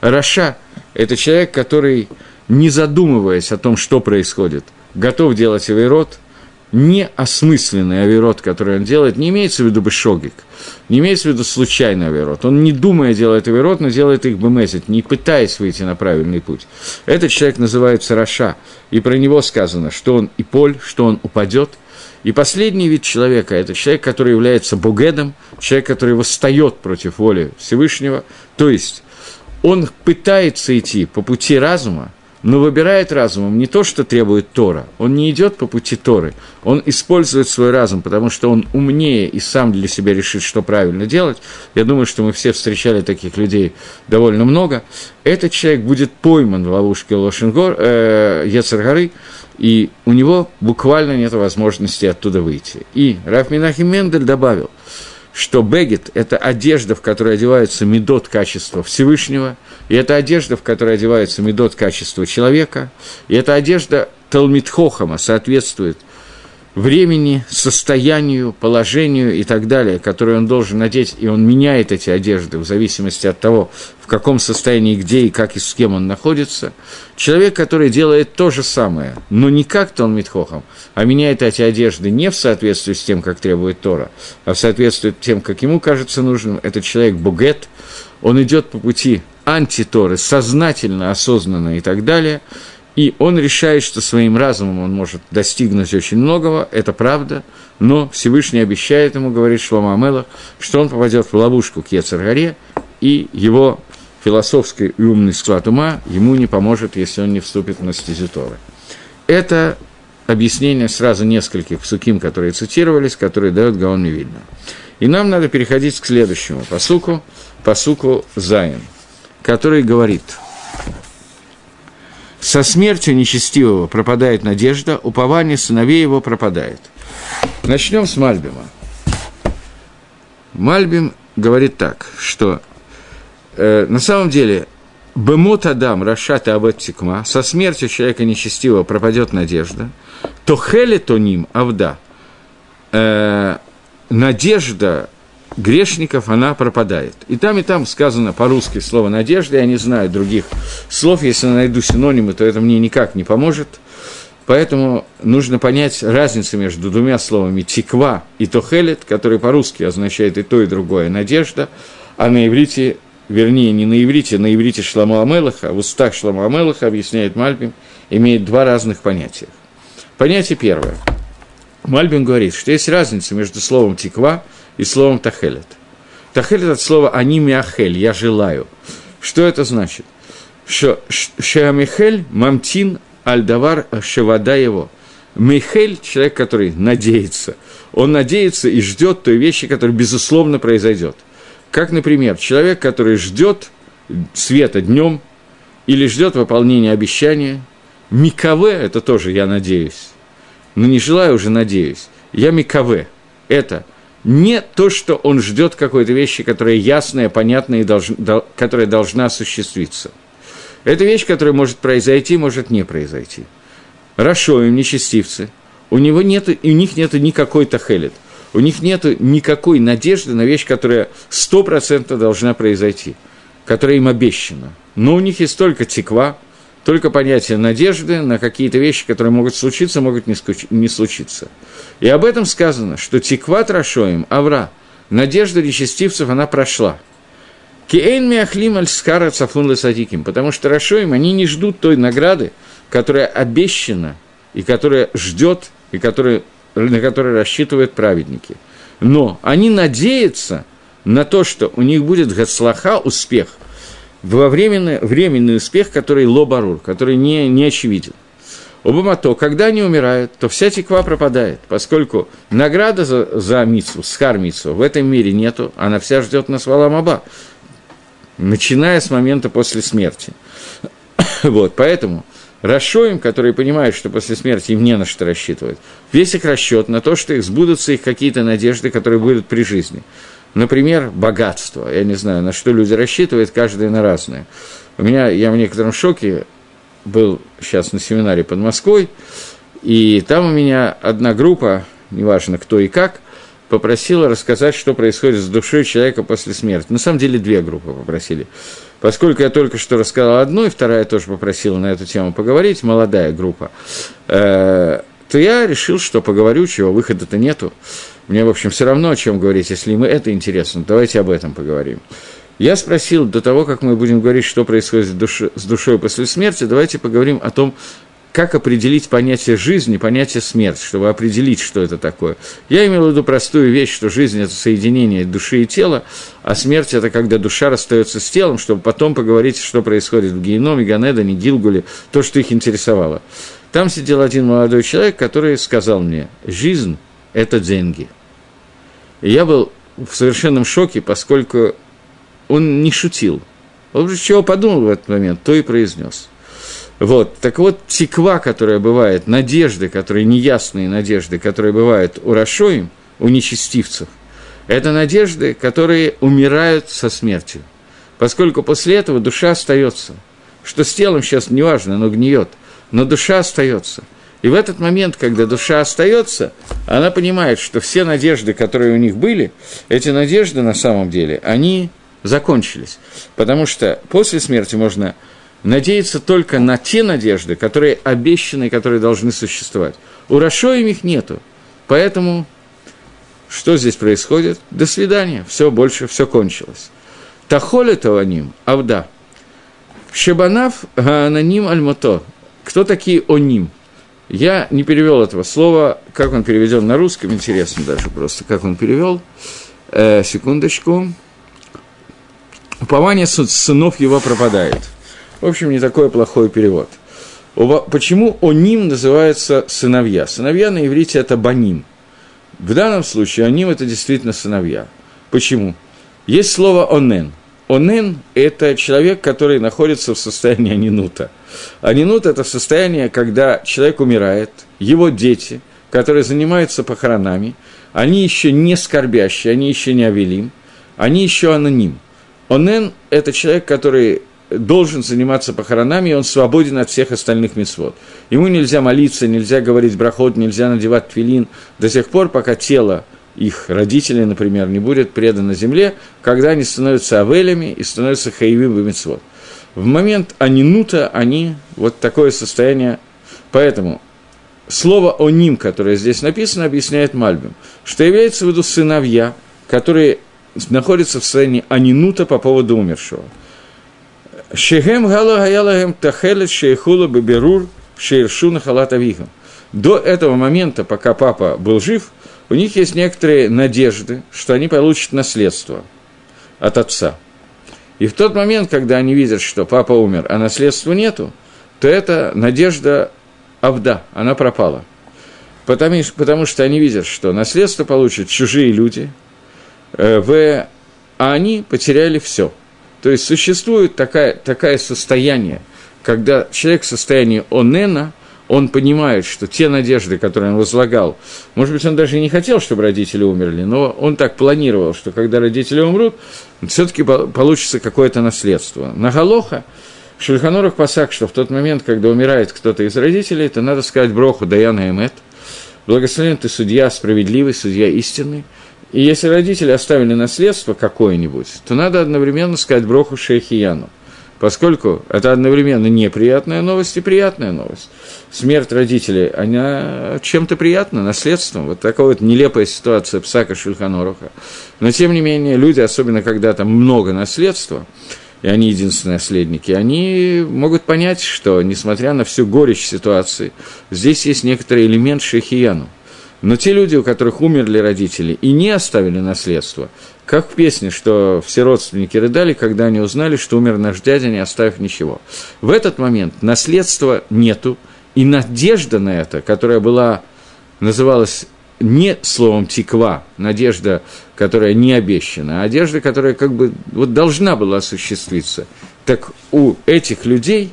Раша – это человек, который, не задумываясь о том, что происходит, готов делать авирот, неосмысленный авирот, который он делает, не имеется в виду бешогик, не имеется в виду случайный авирот. Он не думая делает авирот, но делает их бемезит, не пытаясь выйти на правильный путь. Этот человек называется Раша, и про него сказано, что он и поль, что он упадет. И последний вид человека – это человек, который является бугедом, человек, который восстает против воли Всевышнего, то есть он пытается идти по пути разума, но выбирает разумом не то, что требует Тора. Он не идет по пути Торы. Он использует свой разум, потому что он умнее и сам для себя решит, что правильно делать. Я думаю, что мы все встречали таких людей довольно много. Этот человек будет пойман в ловушке Лошенгор, э, Ецаргары, и у него буквально нет возможности оттуда выйти. И Раф Минахим Мендель добавил – что бегет – это одежда, в которой одевается медот качества Всевышнего, и это одежда, в которой одевается медот качества человека, и эта одежда Талмитхохама соответствует – времени, состоянию, положению и так далее, которые он должен надеть, и он меняет эти одежды в зависимости от того, в каком состоянии, где и как и с кем он находится. Человек, который делает то же самое, но не как Тон Митхохом, а меняет эти одежды не в соответствии с тем, как требует Тора, а в соответствии с тем, как ему кажется нужным, это человек Бугет, он идет по пути антиторы, сознательно, осознанно и так далее – и он решает, что своим разумом он может достигнуть очень многого, это правда, но Всевышний обещает ему, говорит Шлома Амелах, что он попадет в ловушку к Ецаргаре, и его философский и умный склад ума ему не поможет, если он не вступит на стезю. Это объяснение сразу нескольких псуким, которые цитировались, которые дает Гаон Вильна. И нам надо переходить к следующему посуку, посуку Зайн, который говорит – со смертью нечестивого пропадает надежда, упование сыновей его пропадает. Начнем с Мальбима. Мальбим говорит так, что э, на самом деле Бемот Адам, Рашат и Абет Тикма, со смертью человека нечестивого пропадет надежда, то Хеле то ним Авда, э, надежда грешников она пропадает. И там, и там сказано по-русски слово «надежда», я не знаю других слов, если найду синонимы, то это мне никак не поможет. Поэтому нужно понять разницу между двумя словами «тиква» и «тохелет», которые по-русски означают и то, и другое «надежда», а на иврите, вернее, не на иврите, на иврите Шламу Амелаха, в устах Шламу Амелаха, объясняет Мальбим, имеет два разных понятия. Понятие первое. Мальбим говорит, что есть разница между словом «тиква» и словом тахелет. Тахелет от слова «они миахель», «я желаю». Что это значит? Что Шеамихель мамтин альдавар шевада его. Михель – человек, который надеется. Он надеется и ждет той вещи, которая, безусловно, произойдет. Как, например, человек, который ждет света днем или ждет выполнения обещания. Микаве – это тоже я надеюсь. Но не желаю уже надеюсь. Я микаве. Это не то, что он ждет какой-то вещи, которая ясная, понятная и долж, до, которая должна осуществиться. Это вещь, которая может произойти, может не произойти. Рашоим, нечестивцы, у, него нету, у них нет никакой тахелет, у них нет никакой надежды на вещь, которая сто процентов должна произойти, которая им обещана. Но у них есть только теква, только понятие надежды на какие-то вещи, которые могут случиться, могут не случиться. И об этом сказано, что тикват рашоим, авра, надежда нечестивцев, она прошла. Киэйн миахлим аль скара цафун лесадиким, потому что рашоим, они не ждут той награды, которая обещана, и которая ждет, и которая, на которую рассчитывают праведники. Но они надеются на то, что у них будет гацлаха, успех – во временный, временный успех, который лобарур, который не, не очевиден. Обамато, когда они умирают, то вся теква пропадает, поскольку награда за, за мицу, схар мицу, в этом мире нету, она вся ждет нас валамаба, начиная с момента после смерти. вот, поэтому Рашоим, которые понимают, что после смерти им не на что рассчитывать, весь их расчет на то, что их сбудутся их какие-то надежды, которые будут при жизни. Например, богатство. Я не знаю, на что люди рассчитывают, каждый на разное. У меня, я в некотором шоке был сейчас на семинаре под Москвой, и там у меня одна группа, неважно кто и как, попросила рассказать, что происходит с душой человека после смерти. На самом деле две группы попросили. Поскольку я только что рассказал одну, и вторая тоже попросила на эту тему поговорить, молодая группа, э, то я решил, что поговорю, чего выхода-то нету. Мне, в общем, все равно, о чем говорить, если им это интересно, давайте об этом поговорим. Я спросил, до того, как мы будем говорить, что происходит с, с душой после смерти, давайте поговорим о том, как определить понятие жизни, понятие смерти, чтобы определить, что это такое. Я имел в виду простую вещь, что жизнь – это соединение души и тела, а смерть – это когда душа расстается с телом, чтобы потом поговорить, что происходит в Геноме, Ганедане, Гилгуле, то, что их интересовало. Там сидел один молодой человек, который сказал мне, жизнь – это деньги. И я был в совершенном шоке, поскольку он не шутил. Он чего подумал в этот момент, то и произнес – вот, так вот, теква, которая бывает, надежды, которые неясные надежды, которые бывают у Рашоим, у нечестивцев, это надежды, которые умирают со смертью. Поскольку после этого душа остается. Что с телом сейчас не важно, оно гниет, но душа остается. И в этот момент, когда душа остается, она понимает, что все надежды, которые у них были, эти надежды на самом деле, они закончились. Потому что после смерти можно надеяться только на те надежды, которые обещаны, которые должны существовать. У Рашоим их нету. Поэтому что здесь происходит? До свидания. Все, больше все кончилось. Тахоля Таваним, Авда. Шебанав Гаананим Альмото. Кто такие Оним? Я не перевел этого слова, как он переведен на русском, интересно даже просто, как он перевел. Э, секундочку. Упование сынов его пропадает. В общем, не такой плохой перевод. Почему оним называется сыновья? Сыновья на иврите это баним. В данном случае оним это действительно сыновья. Почему? Есть слово онен. Онен – это человек, который находится в состоянии анинута. Анинут – это состояние, когда человек умирает, его дети, которые занимаются похоронами, они еще не скорбящие, они еще не авелим, они еще аноним. Онен – это человек, который должен заниматься похоронами, и он свободен от всех остальных мецвод. Ему нельзя молиться, нельзя говорить брахот, нельзя надевать твилин до тех пор, пока тело их родителей, например, не будет предано земле, когда они становятся авелями и становятся хаевим в мецвод. В момент анинута они вот такое состояние. Поэтому слово «оним», которое здесь написано, объясняет Мальбим, что является в виду сыновья, которые находятся в состоянии анинута по поводу умершего – Шехем гала тахелет шейхула беберур шейршуна халат. До этого момента, пока папа был жив, у них есть некоторые надежды, что они получат наследство от отца. И в тот момент, когда они видят, что папа умер, а наследства нету, то эта надежда Авда, она пропала. Потому, потому что они видят, что наследство получат чужие люди, э, в, а они потеряли все – то есть существует такое, такое состояние, когда человек в состоянии онена, он понимает, что те надежды, которые он возлагал, может быть, он даже не хотел, чтобы родители умерли, но он так планировал, что когда родители умрут, все-таки получится какое-то наследство. На Галоха в Шульханорах Пасак, что в тот момент, когда умирает кто-то из родителей, то надо сказать Броху Даяна Эмет, благословен ты судья справедливый, судья истинный, и если родители оставили наследство какое-нибудь, то надо одновременно сказать Броху Шейхияну, поскольку это одновременно неприятная новость и приятная новость. Смерть родителей, она чем-то приятна, наследством. Вот такая вот нелепая ситуация Псака Шульханоруха. Но, тем не менее, люди, особенно когда там много наследства, и они единственные наследники, они могут понять, что, несмотря на всю горечь ситуации, здесь есть некоторый элемент шейхияну – но те люди, у которых умерли родители и не оставили наследство, как в песне, что все родственники рыдали, когда они узнали, что умер наш дядя, не оставив ничего. В этот момент наследства нету, и надежда на это, которая была, называлась не словом тиква, надежда, которая не обещана, а одежда, которая как бы вот должна была осуществиться, так у этих людей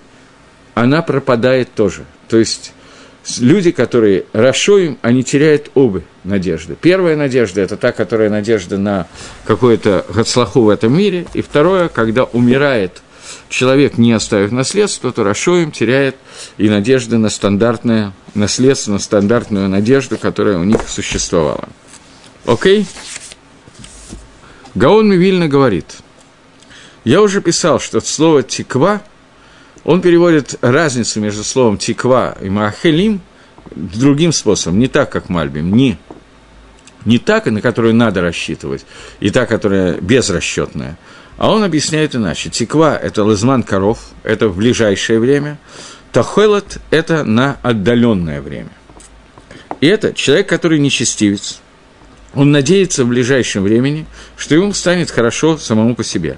она пропадает тоже. То есть люди, которые расшоим, они теряют обе надежды. Первая надежда – это та, которая надежда на какое-то гацлаху в этом мире. И второе, когда умирает человек, не оставив наследство, то расшоим теряет и надежды на стандартное наследство, на стандартную надежду, которая у них существовала. Окей? Гаон Мивильна говорит, я уже писал, что слово «тиква», он переводит разницу между словом «тиква» и «маахелим» другим способом, не так, как Мальбим, не, не так, на которую надо рассчитывать, и та, которая безрасчетная, а он объясняет иначе. Тиква – это лазман коров, это в ближайшее время, тахелот – это на отдаленное время. И это человек, который нечестивец, он надеется в ближайшем времени, что ему станет хорошо самому по себе.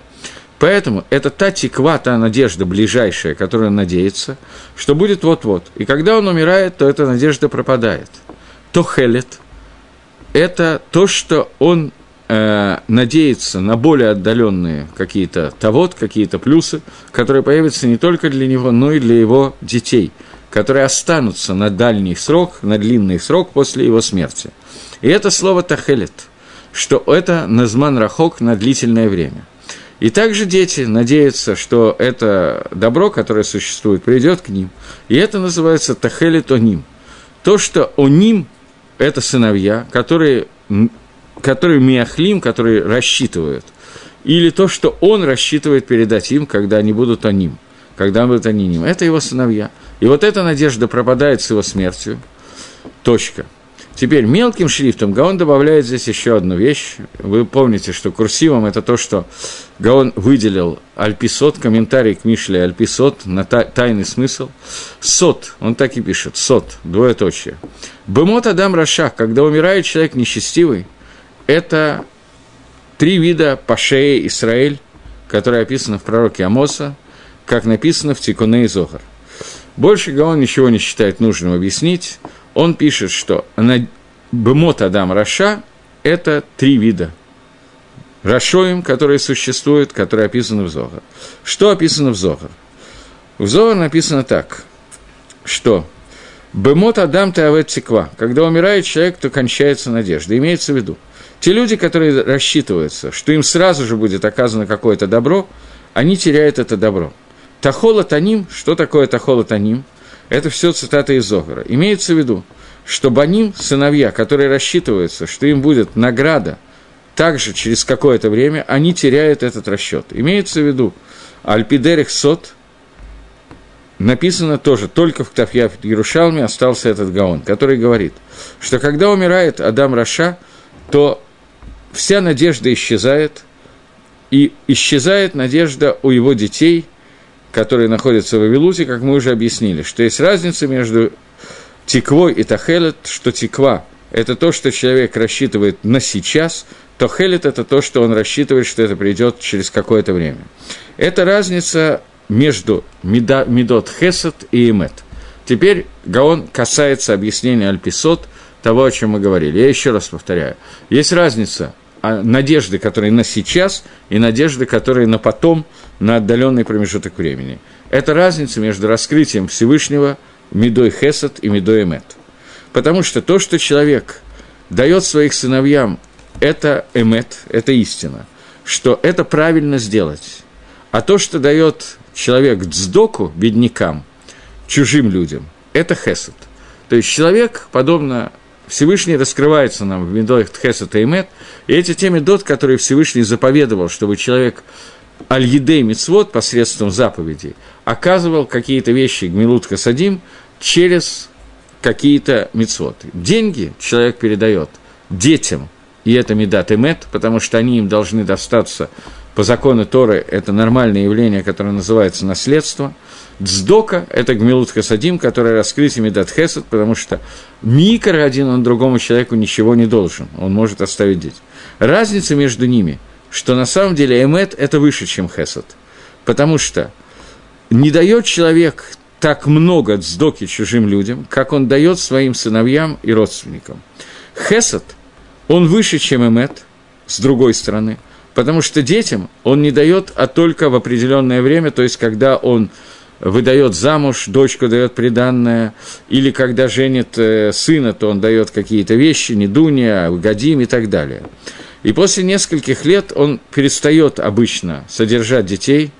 Поэтому это та теква, та надежда ближайшая, которая он надеется, что будет вот-вот. И когда он умирает, то эта надежда пропадает. То хелет – это то, что он э, надеется на более отдаленные какие-то тавод, какие-то плюсы, которые появятся не только для него, но и для его детей – которые останутся на дальний срок, на длинный срок после его смерти. И это слово «тахелет», что это назман рахок на длительное время. И также дети надеются, что это добро, которое существует, придет к ним. И это называется тахелет оним. То, что оним – это сыновья, которые, которые миахлим, которые рассчитывают. Или то, что он рассчитывает передать им, когда они будут оним, когда будут они ним. Это его сыновья – и вот эта надежда пропадает с его смертью. Точка. Теперь мелким шрифтом Гаон добавляет здесь еще одну вещь. Вы помните, что курсивом это то, что Гаон выделил Альписот, комментарий к Мишле Альписот на тайный смысл. Сот, он так и пишет, сот, двоеточие. Бемот Адам Рашах, когда умирает человек нечестивый, это три вида Пашея Исраэль, которые описаны в пророке Амоса, как написано в Тикуне и Зохар. Больше Гаон ничего не считает нужным объяснить. Он пишет, что Бемот Адам Раша – это три вида. Рашоим, которые существуют, которые описаны в Зохар. Что описано в Зохар? В Зохар написано так, что Бемот Адам Теавет Тиква. Когда умирает человек, то кончается надежда. Имеется в виду, те люди, которые рассчитываются, что им сразу же будет оказано какое-то добро, они теряют это добро – Тахола Таним, что такое Тахола Таним? Это все цитата из Зогара. Имеется в виду, что Баним, сыновья, которые рассчитываются, что им будет награда, также через какое-то время они теряют этот расчет. Имеется в виду, Альпидерих Сот, написано тоже, только в Ктафья в Ярушалме остался этот Гаон, который говорит, что когда умирает Адам Раша, то вся надежда исчезает, и исчезает надежда у его детей – которые находятся в Вавилуте, как мы уже объяснили, что есть разница между тиквой и тахелет, что тиква – это то, что человек рассчитывает на сейчас, то хелет – это то, что он рассчитывает, что это придет через какое-то время. Это разница между медот хесед и эмет. Теперь Гаон касается объяснения альписот, того, о чем мы говорили. Я еще раз повторяю. Есть разница а надежды, которые на сейчас, и надежды, которые на потом, на отдаленный промежуток времени. Это разница между раскрытием Всевышнего Медой Хесад и Медой Эмет. Потому что то, что человек дает своих сыновьям, это Эмет, это истина, что это правильно сделать. А то, что дает человек дздоку, беднякам, чужим людям, это Хесад. То есть человек, подобно Всевышний раскрывается нам в Медоих Тхесет и Эмет, и эти те Медот, которые Всевышний заповедовал, чтобы человек Аль-Едей Мицвод посредством заповедей оказывал какие-то вещи Гмилут Хасадим через какие-то мицвод. Деньги человек передает детям, и это Медат Эмет, потому что они им должны достаться по закону Торы, это нормальное явление, которое называется наследство – Дздока – это гмилут хасадим, который раскрытие медат хесад, потому что микро один он другому человеку ничего не должен, он может оставить детей. Разница между ними, что на самом деле эмет – это выше, чем хесад, потому что не дает человек так много дздоки чужим людям, как он дает своим сыновьям и родственникам. Хесад, он выше, чем эмет, с другой стороны, потому что детям он не дает, а только в определенное время, то есть когда он выдает замуж, дочку дает приданное, или когда женит э, сына, то он дает какие-то вещи, не дуня, годим и так далее. И после нескольких лет он перестает обычно содержать детей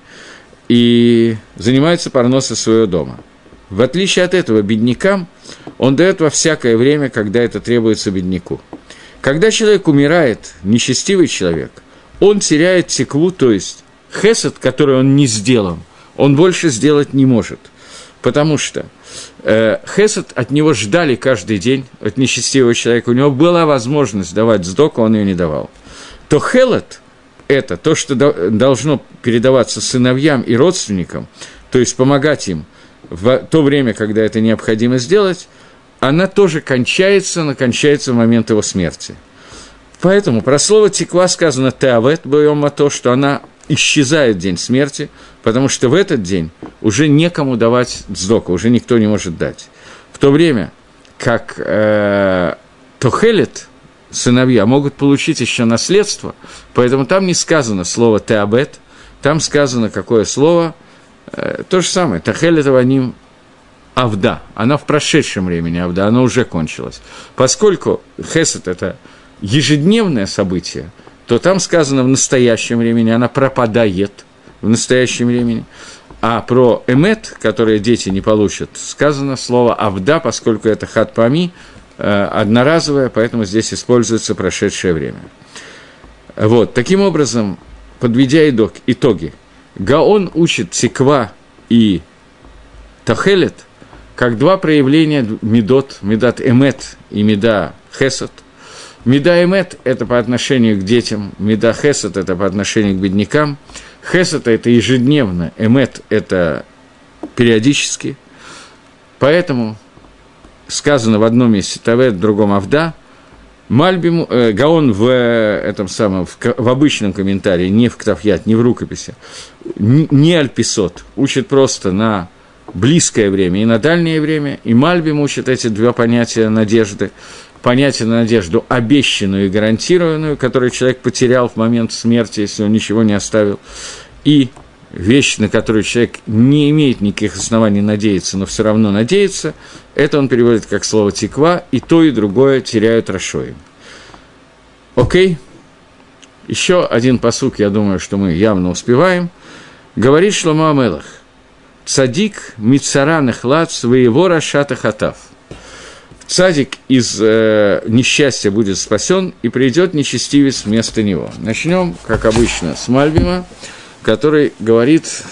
и занимается парносом своего дома. В отличие от этого, беднякам он дает во всякое время, когда это требуется бедняку. Когда человек умирает, нечестивый человек, он теряет теклу, то есть хесед, который он не сделал, он больше сделать не может. Потому что хесед от него ждали каждый день, от нечестивого человека, у него была возможность давать сдоку, он ее не давал. То хелет – это то, что должно передаваться сыновьям и родственникам, то есть помогать им в то время, когда это необходимо сделать, она тоже кончается, она кончается в момент его смерти. Поэтому про слово «текла» сказано «теавет», то, что она исчезает день смерти, потому что в этот день уже некому давать дздоку, уже никто не может дать. В то время, как э, Тохелет, сыновья, могут получить еще наследство, поэтому там не сказано слово «теабет», там сказано какое слово, э, то же самое, «тахелет аваним Авда, она в прошедшем времени Авда, она уже кончилась. Поскольку Хесед – это ежедневное событие – то там сказано в настоящем времени, она пропадает в настоящем времени. А про эмет, которые дети не получат, сказано слово «авда», поскольку это хатпами, э, одноразовое, поэтому здесь используется прошедшее время. Вот, таким образом, подведя итоги, Гаон учит тиква и тахелет как два проявления медот, медат эмет и меда хесад – Меда эмет – это по отношению к детям, меда хесед – это по отношению к беднякам. Хесед – это ежедневно, эмет – это периодически. Поэтому сказано в одном месте Тавет, в другом Авда, Мальбим, э, Гаон в э, этом самом, в, в обычном комментарии, не в Ктафьят, не в рукописи, не, не Альписот, учит просто на близкое время и на дальнее время, и Мальбим учит эти два понятия надежды понятие на надежду обещанную и гарантированную, которую человек потерял в момент смерти, если он ничего не оставил, и вещь, на которую человек не имеет никаких оснований надеяться, но все равно надеется, это он переводит как слово «теква», и то, и другое теряют Рашоем. Окей? Еще один посук, я думаю, что мы явно успеваем. Говорит Шлома Амелах, «Цадик мицара нехлад своего рашата хатав» цадик из э, несчастья будет спасен, и придет нечестивец вместо него. Начнем, как обычно, с Мальбима, который говорит...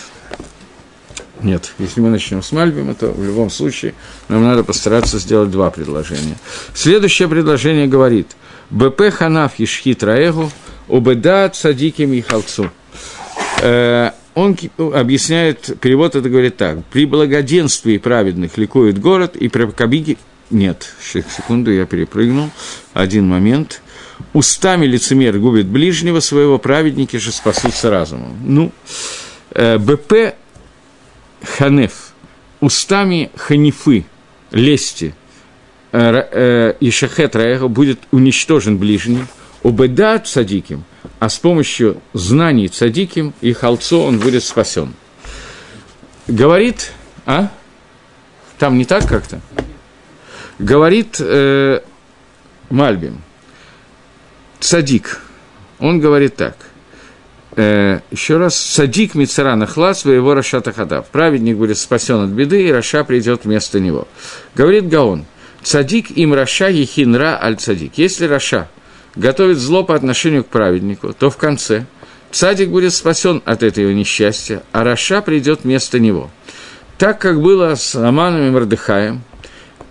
Нет, если мы начнем с Мальбима, то в любом случае нам надо постараться сделать два предложения. Следующее предложение говорит «БП ханаф ешхит раэгу, убеда цадики михалцу». Э, он объясняет, перевод это говорит так. «При благоденствии праведных ликует город, и при нет, секунду, я перепрыгнул. Один момент. Устами лицемер губит ближнего своего, праведники же спасутся разумом. Ну, э, БП Ханеф. Устами ханифы, лести, э, э, и шахет Раэха будет уничтожен ближний, убеда цадиким, а с помощью знаний цадиким и халцо он будет спасен. Говорит, а? Там не так как-то? Говорит э, Мальбим, Цадик, он говорит так, э, еще раз, צדיק מצרה נחלץ ויבא רשע תחתיו. Праведник будет спасен от беды, и Раша придет вместо него. Говорит Гаон, צדיק אם רשע יכין רע על צדיק. Если Раша готовит зло по отношению к праведнику, то в конце Цадик будет спасен от этого несчастья, а Раша придет вместо него. Так как было с Аманом и Мордыхаем,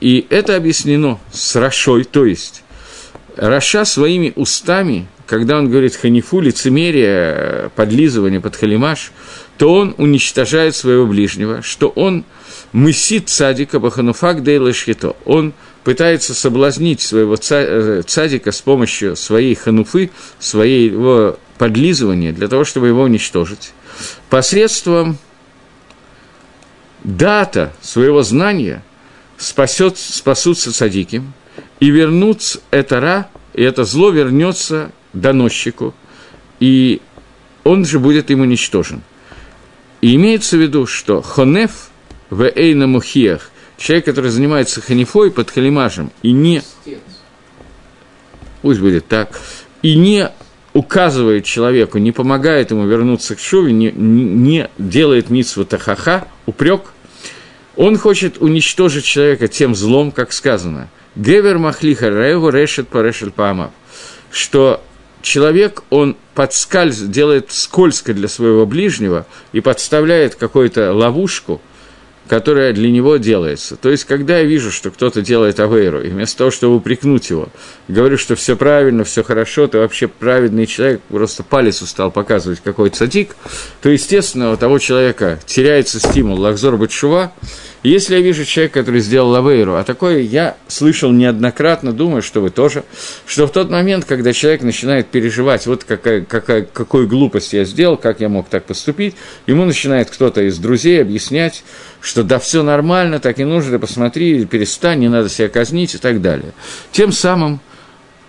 и это объяснено с Рашой, то есть Раша своими устами, когда он говорит ханифу, лицемерие, подлизывание под халимаш, то он уничтожает своего ближнего, что он мысит цадика бахануфак дейлашхито. Он пытается соблазнить своего э, цадика с помощью своей хануфы, своего подлизывания, для того, чтобы его уничтожить. Посредством дата своего знания – спасет, спасутся садиким, и вернутся это ра, и это зло вернется доносчику, и он же будет им уничтожен. И имеется в виду, что хонеф в эйна мухиях, человек, который занимается ханифой под халимажем, и не... Пусть будет так. И не указывает человеку, не помогает ему вернуться к шуве, не, не делает митсву тахаха, упрек – он хочет уничтожить человека тем злом, как сказано. Гевер махлиха реву решет порешет памав. что человек, он подскальз, делает скользко для своего ближнего и подставляет какую-то ловушку, которая для него делается. То есть, когда я вижу, что кто-то делает авейру, и вместо того, чтобы упрекнуть его, говорю, что все правильно, все хорошо, ты вообще праведный человек, просто палец устал показывать, какой цадик, то, естественно, у того человека теряется стимул лахзор бачува, если я вижу человека, который сделал лавейру, а такое я слышал неоднократно, думаю, что вы тоже, что в тот момент, когда человек начинает переживать, вот какая, какая, какую глупость я сделал, как я мог так поступить, ему начинает кто-то из друзей объяснять, что да, все нормально, так и нужно, посмотри, перестань, не надо себя казнить и так далее. Тем самым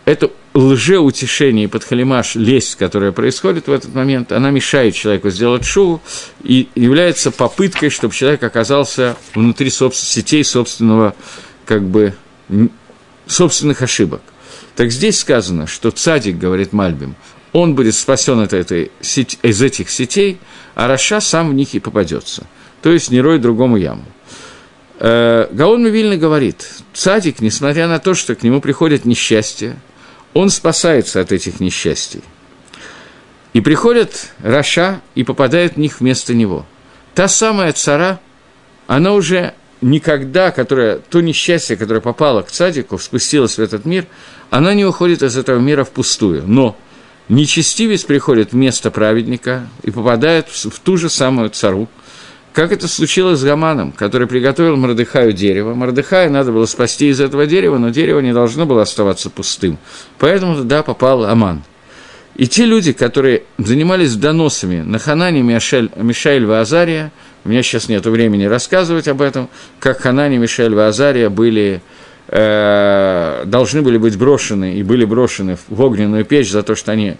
это лжеутешение и подхалимаш, лесть, которая происходит в этот момент, она мешает человеку сделать шоу и является попыткой, чтобы человек оказался внутри собствен... сетей собственного, как бы, собственных ошибок. Так здесь сказано, что цадик, говорит Мальбим, он будет спасен от этой из этих сетей, а Раша сам в них и попадется. То есть не рой другому яму. Э, Гаон Мивильна говорит, цадик, несмотря на то, что к нему приходят несчастья, он спасается от этих несчастий. И приходят Раша и попадает в них вместо него. Та самая цара, она уже никогда, которая, то несчастье, которое попало к цадику, спустилось в этот мир, она не уходит из этого мира впустую. Но нечестивец приходит вместо праведника и попадает в ту же самую цару, как это случилось с Гаманом, который приготовил Мордыхаю дерево. Мордыхая надо было спасти из этого дерева, но дерево не должно было оставаться пустым. Поэтому туда попал Аман. И те люди, которые занимались доносами на Ханане, Мишель, Мишель Вазария, у меня сейчас нет времени рассказывать об этом, как Ханане, Мишель Вазария были, э, должны были быть брошены и были брошены в огненную печь за то, что они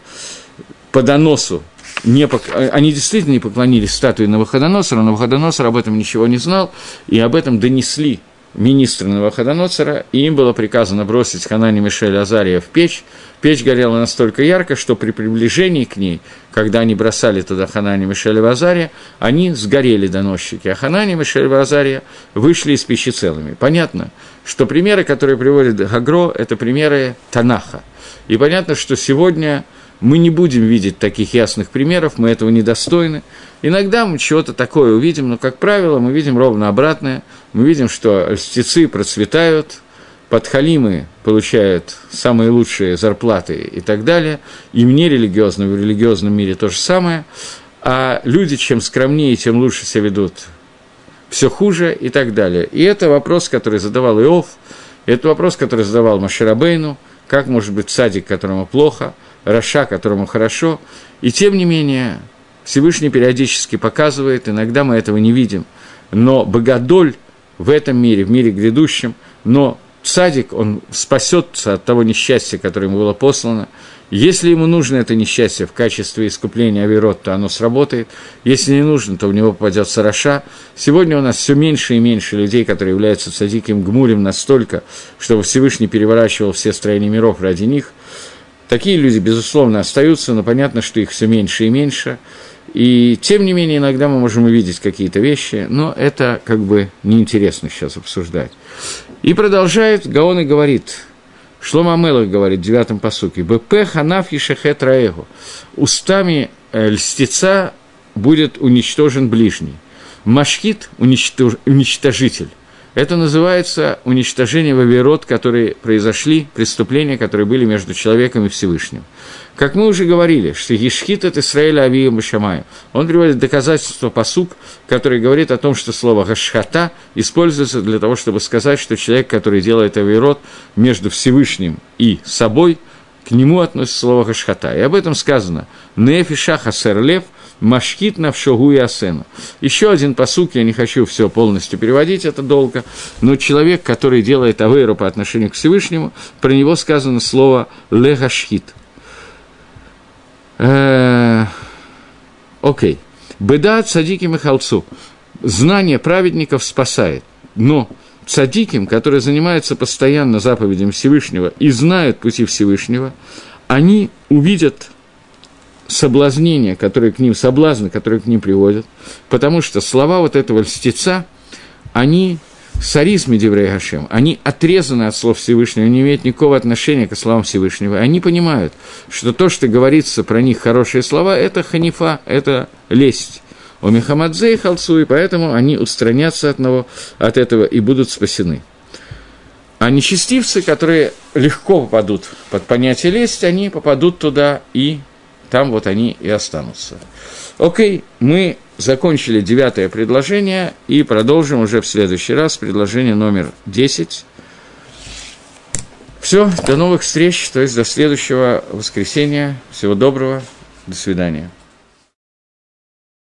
по доносу не, они действительно не поклонились статуе Навуходоносора, Навуходоносор об этом ничего не знал, и об этом донесли министры Навуходоносора, и им было приказано бросить Ханани Мишель Азария в печь. Печь горела настолько ярко, что при приближении к ней, когда они бросали туда Ханани Мишель Азария, они сгорели доносчики, а Ханани Мишель Азария вышли из пищи целыми. Понятно, что примеры, которые приводит Гагро, это примеры Танаха. И понятно, что сегодня мы не будем видеть таких ясных примеров, мы этого недостойны. Иногда мы чего-то такое увидим, но, как правило, мы видим ровно обратное. Мы видим, что льстецы процветают, подхалимы получают самые лучшие зарплаты и так далее. И мне религиозно, в религиозном мире то же самое. А люди, чем скромнее, тем лучше себя ведут, все хуже и так далее. И это вопрос, который задавал Иов, это вопрос, который задавал Маширабейну, как может быть садик, которому плохо – Раша, которому хорошо, и тем не менее Всевышний периодически показывает, иногда мы этого не видим, но Богодоль в этом мире, в мире грядущем, но садик, он спасется от того несчастья, которое ему было послано. Если ему нужно это несчастье в качестве искупления Аверот, то оно сработает. Если не нужно, то в него попадет Сараша. Сегодня у нас все меньше и меньше людей, которые являются садиким гмулем настолько, чтобы Всевышний переворачивал все строения миров ради них – Такие люди, безусловно, остаются, но понятно, что их все меньше и меньше. И тем не менее, иногда мы можем увидеть какие-то вещи, но это как бы неинтересно сейчас обсуждать. И продолжает, Гаон и говорит, Шлома Мелах говорит в девятом посуке, «БП ханаф ешехет раэгу». Устами э, льстеца будет уничтожен ближний. Машкит – уничтожитель. Это называется уничтожение вавирот, которые произошли, преступления, которые были между человеком и Всевышним. Как мы уже говорили, что Ешхит – это Исраэля Авия Башамаю. Он приводит доказательство посук, который говорит о том, что слово «гашхата» используется для того, чтобы сказать, что человек, который делает авирот между Всевышним и собой, к нему относится слово «гашхата». И об этом сказано «Нефиша хасер лев» – Машкит навшогу и асену. Еще один посук, я не хочу все полностью переводить, это долго, но человек, который делает авейру по отношению к Всевышнему, про него сказано слово легашхит. Э, окей. Беда цадики Михалцу. Знание праведников спасает. Но цадиким, которые занимаются постоянно заповедями Всевышнего и знают пути Всевышнего, они увидят соблазнения, которые к ним, соблазны, которые к ним приводят, потому что слова вот этого льстеца, они Сарис Медеврей Гашем, они отрезаны от слов Всевышнего, не имеют никакого отношения к словам Всевышнего. Они понимают, что то, что говорится про них хорошие слова, это ханифа, это лесть. У Мехамадзе и Халцу, и поэтому они устранятся от, него, от этого и будут спасены. А нечестивцы, которые легко попадут под понятие лесть, они попадут туда, и там вот они и останутся. Окей, мы закончили девятое предложение и продолжим уже в следующий раз предложение номер 10. Все, до новых встреч, то есть до следующего воскресенья. Всего доброго, до свидания.